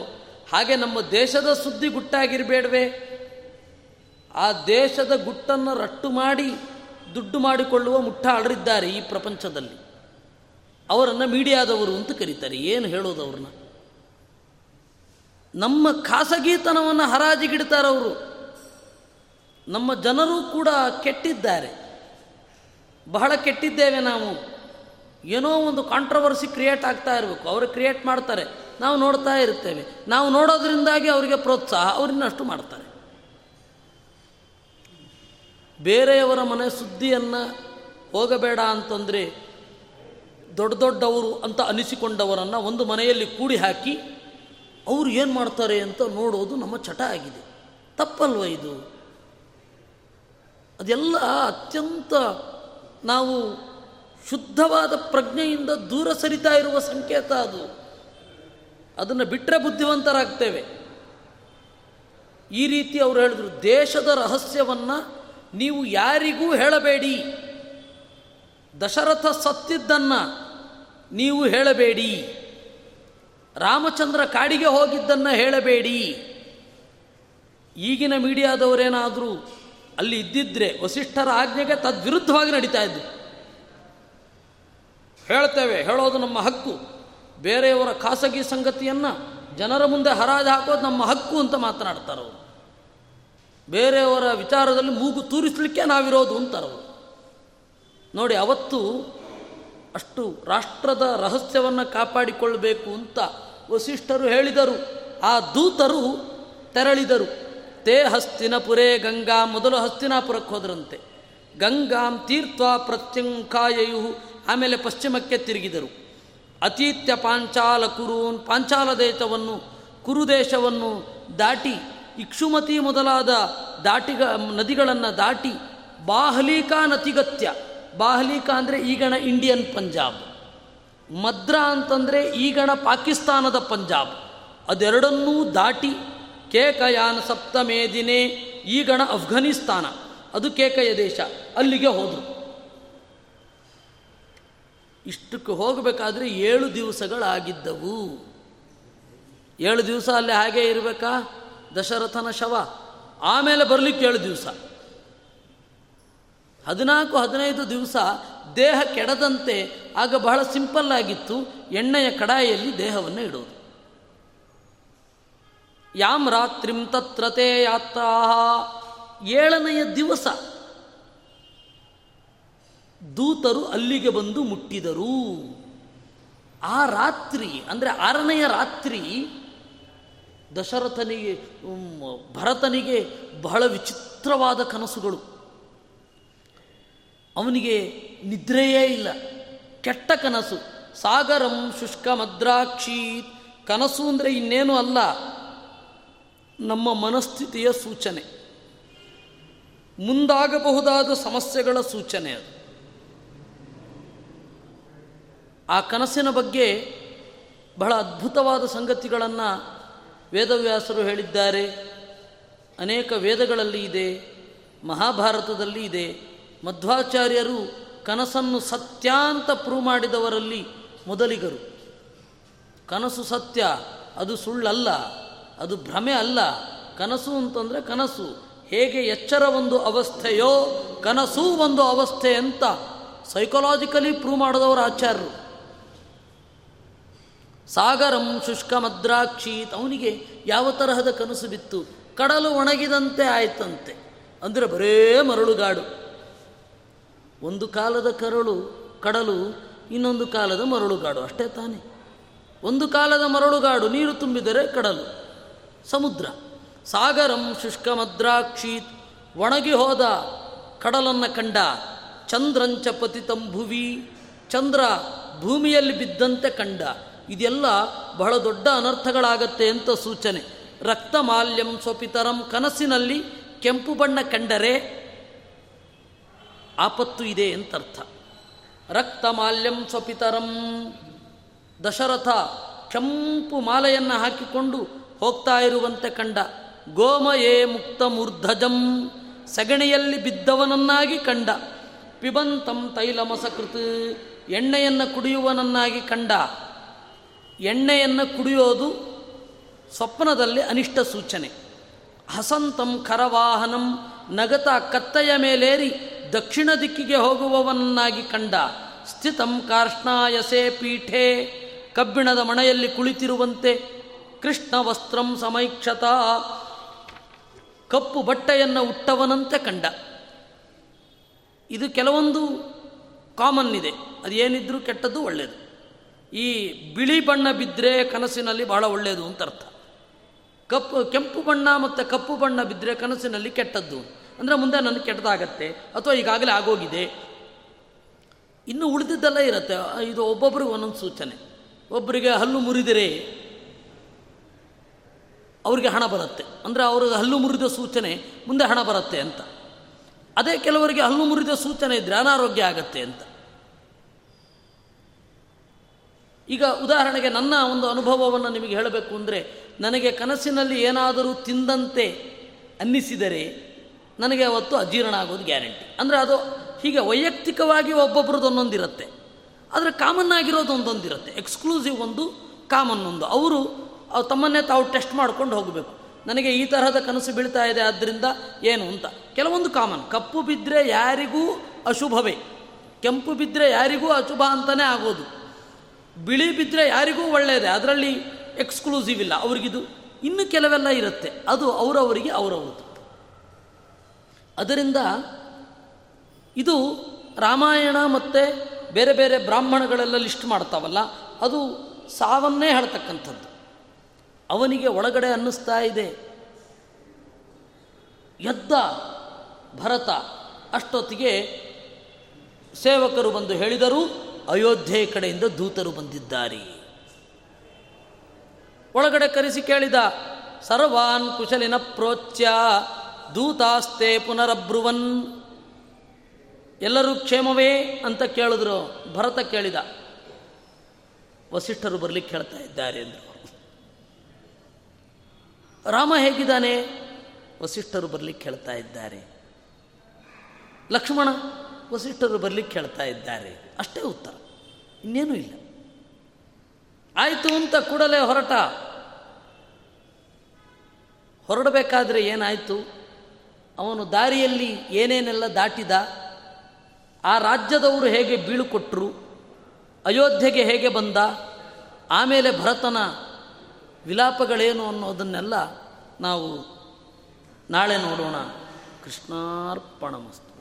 ಹಾಗೆ ನಮ್ಮ ದೇಶದ ಸುದ್ದಿ ಗುಟ್ಟಾಗಿರಬೇಡವೆ. ಆ ದೇಶದ ಗುಟ್ಟನ್ನು ರಟ್ಟು ಮಾಡಿ ದುಡ್ಡು ಮಾಡಿಕೊಳ್ಳುವ ಮುಟ್ಟಾಳರಿದ್ದಾರೆ ಈ ಪ್ರಪಂಚದಲ್ಲಿ. ಅವರನ್ನು ಮೀಡಿಯಾದವರು ಅಂತ ಕರೀತಾರೆ. ಏನು ಹೇಳೋದು ಅವ್ರನ್ನ? ನಮ್ಮ ಖಾಸಗಿತನವನ್ನು ಹರಾಜಿಗಿಡ್ತಾರವರು ನಮ್ಮ ಜನರು ಕೂಡ ಕೆಟ್ಟಿದ್ದಾರೆ. ಬಹಳ ಕೆಟ್ಟಿದ್ದೇವೆ ನಾವು. ಏನೋ ಒಂದು ಕಾಂಟ್ರವರ್ಸಿ ಕ್ರಿಯೇಟ್ ಆಗ್ತಾ ಇರಬೇಕು. ಅವರು ಕ್ರಿಯೇಟ್ ಮಾಡ್ತಾರೆ. ನಾವು ನೋಡ್ತಾ ಇರ್ತೇವೆ. ನಾವು ನೋಡೋದ್ರಿಂದಾಗಿ ಅವರಿಗೆ ಪ್ರೋತ್ಸಾಹ ಅವರಿನ್ನಷ್ಟು ಮಾಡ್ತಾರೆ. ಬೇರೆಯವರ ಮನೆ ಸುದ್ದಿಯನ್ನು ಹೋಗಬೇಡ ಅಂತಂದರೆ ದೊಡ್ಡ ದೊಡ್ಡವರು ಅಂತ ಅನಿಸಿಕೊಂಡವರನ್ನು ಒಂದು ಮನೆಯಲ್ಲಿ ಕೂಡಿ ಹಾಕಿ ಅವರು ಏನು ಮಾಡ್ತಾರೆ ಅಂತ ನೋಡೋದು ನಮ್ಮ ಚಟ ಆಗಿದೆ. ತಪ್ಪಲ್ವ ಇದು? ಅದೆಲ್ಲ ಅತ್ಯಂತ ನಾವು ಶುದ್ಧವಾದ ಪ್ರಜ್ಞೆಯಿಂದ ದೂರ ಸರಿತಾ ಇರುವ ಸಂಕೇತ ಅದು. ಅದನ್ನು ಬಿಟ್ಟರೆ ಬುದ್ಧಿವಂತರಾಗ್ತೇವೆ. ಈ ರೀತಿ ಅವರು ಹೇಳಿದರು, ದೇಶದ ರಹಸ್ಯವನ್ನು ನೀವು ಯಾರಿಗೂ ಹೇಳಬೇಡಿ. ದಶರಥ ಸತ್ತಿದ್ದನ್ನು ನೀವು ಹೇಳಬೇಡಿ. ರಾಮಚಂದ್ರ ಕಾಡಿಗೆ ಹೋಗಿದ್ದನ್ನು ಹೇಳಬೇಡಿ. ಈಗಿನ ಮೀಡಿಯಾದವರೇನಾದರೂ ಅಲ್ಲಿ ಇದ್ದಿದ್ರೆ ವಸಿಷ್ಠರ ಆಜ್ಞೆಗೆ ತದ್ವಿರುದ್ಧವಾಗಿ ನಡೀತಾ ಇದ್ದು. ಹೇಳ್ತೇವೆ, ಹೇಳೋದು ನಮ್ಮ ಹಕ್ಕು. ಬೇರೆಯವರ ಖಾಸಗಿ ಸಂಗತಿಯನ್ನು ಜನರ ಮುಂದೆ ಹರಾಜು ಹಾಕೋದು ನಮ್ಮ ಹಕ್ಕು ಅಂತ ಮಾತನಾಡ್ತಾರವರು ಬೇರೆಯವರ ವಿಚಾರದಲ್ಲಿ ಮೂಗು ತೂರಿಸಲಿಕ್ಕೆ ನಾವಿರೋದು ಅಂತಾರವರು ನೋಡಿ, ಅವತ್ತು ಅಷ್ಟು ರಾಷ್ಟ್ರದ ರಹಸ್ಯವನ್ನು ಕಾಪಾಡಿಕೊಳ್ಳಬೇಕು ಅಂತ ವಸಿಷ್ಠರು ಹೇಳಿದರು. ಆ ದೂತರು ತೆರಳಿದರು. ತೇ ಹಸ್ತಿನಪುರೇ ಗಂಗಾ ಮೊದಲು ಹಸ್ತಿನಾಪುರಕ್ಕೆ ಹೋದರಂತೆ. ಗಂಗಾಂ ತೀರ್ಥ ಪ್ರತ್ಯಂಕಾಯಯು ಆಮೇಲೆ ಪಶ್ಚಿಮಕ್ಕೆ ತಿರುಗಿದರು. ಅತೀತ್ಯ ಪಾಂಚಾಲ ಕುರೂನ್ ಪಾಂಚಾಲ ದೇಶವನ್ನು ಕುರುದೇಶವನ್ನು ದಾಟಿ ಇಕ್ಷುಮತಿ ಮೊದಲಾದ ದಾಟಿಗ, ನದಿಗಳನ್ನು ದಾಟಿ ಬಾಹಲೀಕಾ ನತಿಗತ್ಯ ಬಾಹಲೀಕಾ ಅಂದರೆ ಈಗಣ ಇಂಡಿಯನ್ ಪಂಜಾಬ್. ಮದ್ರಾ ಅಂತಂದರೆ ಈಗಣ ಪಾಕಿಸ್ತಾನದ ಪಂಜಾಬ್. ಅದೆರಡನ್ನೂ ದಾಟಿ ಕೇಕಯಾನ ಸಪ್ತಮೇ ದಿನೇ ಈಗಣ ಅಫ್ಘಾನಿಸ್ತಾನ. ಅದು ಕೇಕಯ ದೇಶ. ಅಲ್ಲಿಗೆ ಹೋದರು. ಇಷ್ಟಕ್ಕೆ ಹೋಗಬೇಕಾದ್ರೆ ಏಳು ದಿವಸಗಳಾಗಿದ್ದವು. ಏಳು ದಿವಸ ಅಲ್ಲಿ ಹಾಗೆ ಇರಬೇಕಾ? ದಶರಥನ ಶವ. ಆಮೇಲೆ ಬರಲಿಕ್ಕೆ ಏಳು ದಿವಸ. ಹದಿನಾಲ್ಕು, ಹದಿನೈದು ದಿವಸ ದೇಹ ಕೆಡದಂತೆ, ಆಗ ಬಹಳ ಸಿಂಪಲ್ ಆಗಿತ್ತು, ಎಣ್ಣೆಯ ಕಡಾಯಿಯಲ್ಲಿ ದೇಹವನ್ನು ಇಡೋದು. ಯಾಮ್ ರಾತ್ರಿಂ ತತ್ರತೆ ಯಾತ್ರಾ ಏಳನೆಯ ದಿವಸ. ದೂತರು ಅಲ್ಲಿಗೆ ಬಂದು ಮುಟ್ಟಿದರು. ಆ ರಾತ್ರಿ, ಅಂದರೆ ಆರನೆಯ ರಾತ್ರಿ, ದಶರಥನಿಗೆ ಭರತನಿಗೆ ಬಹಳ ವಿಚಿತ್ರವಾದ ಕನಸುಗಳು. ಅವನಿಗೆ ನಿದ್ರೆಯೇ ಇಲ್ಲ. ಕೆಟ್ಟ ಕನಸು. ಸಾಗರಂ ಶುಷ್ಕ ಮದ್ರಾಕ್ಷಿ. ಕನಸು ಅಂದರೆ ಇನ್ನೇನು ಅಲ್ಲ. ನಮ್ಮ ಮನಸ್ಥಿತಿಯ ಸೂಚನೆ. ಮುಂದಾಗಬಹುದಾದ ಸಮಸ್ಯೆಗಳ ಸೂಚನೆ ಅದು. ಆ ಕನಸಿನ ಬಗ್ಗೆ ಬಹಳ ಅದ್ಭುತವಾದ ಸಂಗತಿಗಳನ್ನು ವೇದವ್ಯಾಸರು ಹೇಳಿದ್ದಾರೆ. ಅನೇಕ ವೇದಗಳಲ್ಲಿ ಇದೆ. ಮಹಾಭಾರತದಲ್ಲಿ ಇದೆ. ಮಧ್ವಾಚಾರ್ಯರು ಕನಸನ್ನು ಸತ್ಯ ಅಂತ ಪ್ರೂವ್ ಮಾಡಿದವರಲ್ಲಿ ಮೊದಲಿಗರು. ಕನಸು ಸತ್ಯ, ಅದು ಸುಳ್ಳಲ್ಲ, ಅದು ಭ್ರಮೆ ಅಲ್ಲ. ಕನಸು ಅಂತಂದರೆ ಕನಸು. ಹೇಗೆ ಎಚ್ಚರ ಒಂದು ಅವಸ್ಥೆಯೋ, ಕನಸು ಒಂದು ಅವಸ್ಥೆ ಅಂತ ಸೈಕಲಾಜಿಕಲಿ ಪ್ರೂವ್ ಮಾಡಿದವರು ಆಚಾರ್ಯರು. ಸಾಗರಂ ಶುಷ್ಕ ಮದ್ರಾಕ್ಷಿ ಅವನಿಗೆ ಯಾವ ತರಹದ ಕನಸು ಬಿತ್ತು? ಕಡಲು ಒಣಗಿದಂತೆ ಆಯ್ತಂತೆ. ಅಂದರೆ ಬರೇ ಮರಳುಗಾಡು. ಒಂದು ಕಾಲದ ಕರಳು, ಕಡಲು, ಇನ್ನೊಂದು ಕಾಲದ ಮರಳುಗಾಡು. ಅಷ್ಟೇ ತಾನೇ. ಒಂದು ಕಾಲದ ಮರಳುಗಾಡು, ನೀರು ತುಂಬಿದರೆ ಕಡಲು. ಸಮುದ್ರ. ಸಾಗರಂ ಶುಷ್ಕ ಮದ್ರಾಕ್ಷಿ ಒಣಗಿ ಹೋದ ಕಡಲನ್ನು ಕಂಡ ಚಂದ್ರಂಚ ಪತಿತಂ ಭುವಿ, ಚಂದ್ರ ಭೂಮಿಯಲ್ಲಿ ಬಿದ್ದಂತೆ ಕಂಡ. ಇದೆಲ್ಲ ಬಹಳ ದೊಡ್ಡ ಅನರ್ಥಗಳಾಗತ್ತೆ ಅಂತ ಸೂಚನೆ. ರಕ್ತಮಾಲ್ಯಂ ಸ್ವಪಿತರಂ ಕನಸಿನಲ್ಲಿ ಕೆಂಪು ಬಣ್ಣ ಕಂಡರೆ ಆಪತ್ತು ಇದೆ ಅಂತರ್ಥ. ರಕ್ತಮಾಲ್ಯಂ ಸ್ವಪಿತರಂ. ದಶರಥ ಕೆಂಪು ಮಾಲೆಯನ್ನು ಹಾಕಿಕೊಂಡು ಹೋಗ್ತಾ ಇರುವಂತೆ ಕಂಡ ಗೋಮಯೇ ಮುಕ್ತ ಮೂರ್ಧಜಂ ಸಗಣಿಯಲ್ಲಿ ಬಿದ್ದವನನ್ನಾಗಿ ಕಂಡ ಪಿಬಂತಂ ತೈಲಮಸಕೃತ್. ಎಣ್ಣೆಯನ್ನು ಕುಡಿಯುವನನ್ನಾಗಿ ಕಂಡ. ಎಣ್ಣೆಯನ್ನು ಕುಡಿಯೋದು ಸ್ವಪ್ನದಲ್ಲಿ ಅನಿಷ್ಟ ಸೂಚನೆ. ಹಸಂತಂ ಕರವಾಹನಂ ನಗತ ಕತ್ತೆಯ ಮೇಲೇರಿ ದಕ್ಷಿಣ ದಿಕ್ಕಿಗೆ ಹೋಗುವವನನ್ನಾಗಿ ಕಂಡ ಸ್ಥಿತಂ ಕಾರ್ಷ್ಣಾಯಸೆ ಪೀಠೆ ಕಬ್ಬಿಣದ ಮಣೆಯಲ್ಲಿ ಕುಳಿತಿರುವಂತೆ ಕೃಷ್ಣ ವಸ್ತ್ರಂ ಸಮೈಕ್ಷತ ಕಪ್ಪು ಬಟ್ಟೆಯನ್ನು ಉಟ್ಟವನಂತೆ ಕಂಡ. ಇದು ಕೆಲವೊಂದು ಕಾಮನ್ ಇದೆ. ಅದು ಏನಿದ್ರೂ ಕೆಟ್ಟದ್ದು ಒಳ್ಳೆಯದು ಈ ಬಿಳಿ ಬಣ್ಣ ಬಿದ್ದರೆ ಕನಸಿನಲ್ಲಿ ಬಹಳ ಒಳ್ಳೆಯದು ಅಂತ ಅರ್ಥ. ಕಪ್ಪು ಕೆಂಪು ಬಣ್ಣ ಮತ್ತು ಕಪ್ಪು ಬಣ್ಣ ಬಿದ್ದರೆ ಕನಸಿನಲ್ಲಿ ಕೆಟ್ಟದ್ದು ಅಂದರೆ ಮುಂದೆ ನನಗೆ ಕೆಟ್ಟದಾಗತ್ತೆ, ಅಥವಾ ಈಗಾಗಲೇ ಆಗೋಗಿದೆ. ಇನ್ನು ಉಳಿದಿದ್ದೆಲ್ಲ ಇರುತ್ತೆ. ಇದು ಒಬ್ಬೊಬ್ಬರಿಗೆ ಒಂದೊಂದು ಸೂಚನೆ. ಒಬ್ಬರಿಗೆ ಹಲ್ಲು ಮುರಿದರೆ, ಅವರಿಗೆ ಹಣ ಬರುತ್ತೆ. ಅಂದರೆ ಅವ್ರಿಗೆ ಹಲ್ಲು ಮುರಿದ ಸೂಚನೆ, ಮುಂದೆ ಹಣ ಬರುತ್ತೆ ಅಂತ. ಅದೇ ಕೆಲವರಿಗೆ ಹಲ್ಲು ಮುರಿದ ಸೂಚನೆ ಇದ್ದರೆ ಅನಾರೋಗ್ಯ ಆಗತ್ತೆ ಅಂತ. ಈಗ ಉದಾಹರಣೆಗೆ ನನ್ನ ಒಂದು ಅನುಭವವನ್ನು ನಿಮಗೆ ಹೇಳಬೇಕು ಅಂದರೆ, ನನಗೆ ಕನಸಿನಲ್ಲಿ ಏನಾದರೂ ತಿಂದಂತೆ ಅನ್ನಿಸಿದರೆ ನನಗೆ ಅವತ್ತು ಅಜೀರ್ಣ ಆಗೋದು ಗ್ಯಾರಂಟಿ. ಅಂದರೆ ಅದು ಹೀಗೆ ವೈಯಕ್ತಿಕವಾಗಿ ಒಬ್ಬೊಬ್ರದ್ದು ಒಂದೊಂದಿರುತ್ತೆ ಆದರೆ ಕಾಮನ್ ಆಗಿರೋದು ಒಂದೊಂದಿರುತ್ತೆ. ಎಕ್ಸ್ಕ್ಲೂಸಿವ್ ಒಂದು ಕಾಮನ್ ಒಂದು. ಅವರು ತಮ್ಮನ್ನೇ ತಾವು ಟೆಸ್ಟ್ ಮಾಡ್ಕೊಂಡು ಹೋಗಬೇಕು. ನನಗೆ ಈ ತರಹದ ಕನಸು ಬೀಳ್ತಾ ಇದೆ ಆದ್ದರಿಂದ ಏನು ಅಂತ. ಕೆಲವೊಂದು ಕಾಮನ್ ಕಪ್ಪು ಬಿದ್ದರೆ ಯಾರಿಗೂ ಅಶುಭವೇ. ಕೆಂಪು ಬಿದ್ದರೆ ಯಾರಿಗೂ ಅಶುಭ ಅಂತಲೇ ಆಗೋದು. ಬಿಳಿ ಬಿದ್ದರೆ ಯಾರಿಗೂ ಒಳ್ಳೆಯದೇ ಅದರಲ್ಲಿ ಎಕ್ಸ್ಕ್ಲೂಸಿವ್ ಇಲ್ಲ. ಅವ್ರಿಗಿದು ಇನ್ನು ಕೆಲವೆಲ್ಲ ಇರುತ್ತೆ. ಅದು ಅವರವರಿಗೆ ಅವರವ್ರದ್ದು. ಅದರಿಂದ ಇದು ರಾಮಾಯಣ ಮತ್ತು ಬೇರೆ ಬೇರೆ ಬ್ರಾಹ್ಮಣಗಳೆಲ್ಲ ಲಿಸ್ಟ್ ಮಾಡ್ತಾವಲ್ಲ, ಅದು ಸಾವನ್ನೇ ಹೇಳ್ತಕ್ಕಂಥದ್ದು. ಅವನಿಗೆ ಒಳಗಡೆ ಅನ್ನಿಸ್ತಾ ಇದೆ. ಎದ್ದ ಭರತ ಅಷ್ಟೊತ್ತಿಗೆ ಸೇವಕರು ಬಂದು ಹೇಳಿದರು, ಅಯೋಧ್ಯೆ ಕಡೆಯಿಂದ ದೂತರು ಬಂದಿದ್ದಾರೆ. ಒಳಗಡೆ ಕರೆಸಿ ಕೇಳಿದ, ಸರ್ವಾನ್ ಕುಶಲಿನ ಪ್ರೋಚ್ಯ. ದೂತಾಸ್ತೆ ಪುನರಬ್ರುವನ್. ಎಲ್ಲರೂ ಕ್ಷೇಮವೇ ಅಂತ ಕೇಳಿದ್ರು. ಭರತ ಕೇಳಿದ. ವಸಿಷ್ಠರು ಬರಲಿಕ್ಕೆ ಹೇಳ್ತಾ ಇದ್ದಾರೆ ಅಂದರು. ರಾಮ ಹೇಗಿದ್ದಾನೆ? ವಸಿಷ್ಠರು ಬರಲಿಕ್ಕೆ ಹೇಳ್ತಾ ಇದ್ದಾರೆ. ಲಕ್ಷ್ಮಣ, ವಸಿಷ್ಠರು ಬರಲಿಕ್ಕೆ ಹೇಳ್ತಾ ಇದ್ದಾರೆ. ಅಷ್ಟೇ ಉತ್ತರ. ಇನ್ನೇನೂ ಇಲ್ಲ. ಆಯಿತು ಅಂತ ಕೂಡಲೇ ಹೊರಟ. ಹೊರಡಬೇಕಾದ್ರೆ ಏನಾಯಿತು? ಅವನು ದಾರಿಯಲ್ಲಿ ಏನೇನೆಲ್ಲ ದಾಟಿದ, ಆ ರಾಜ್ಯದವರು ಹೇಗೆ ಬೀಳುಕೊಟ್ಟರು ಅಯೋಧ್ಯೆಗೆ ಹೇಗೆ ಬಂದ, ಆಮೇಲೆ ಭರತನ ವಿಲಾಪಗಳೇನು ಅನ್ನೋದನ್ನೆಲ್ಲ ನಾವು ನಾಳೆ ನೋಡೋಣ. ಕೃಷ್ಣಾರ್ಪಣಮಸ್ತು.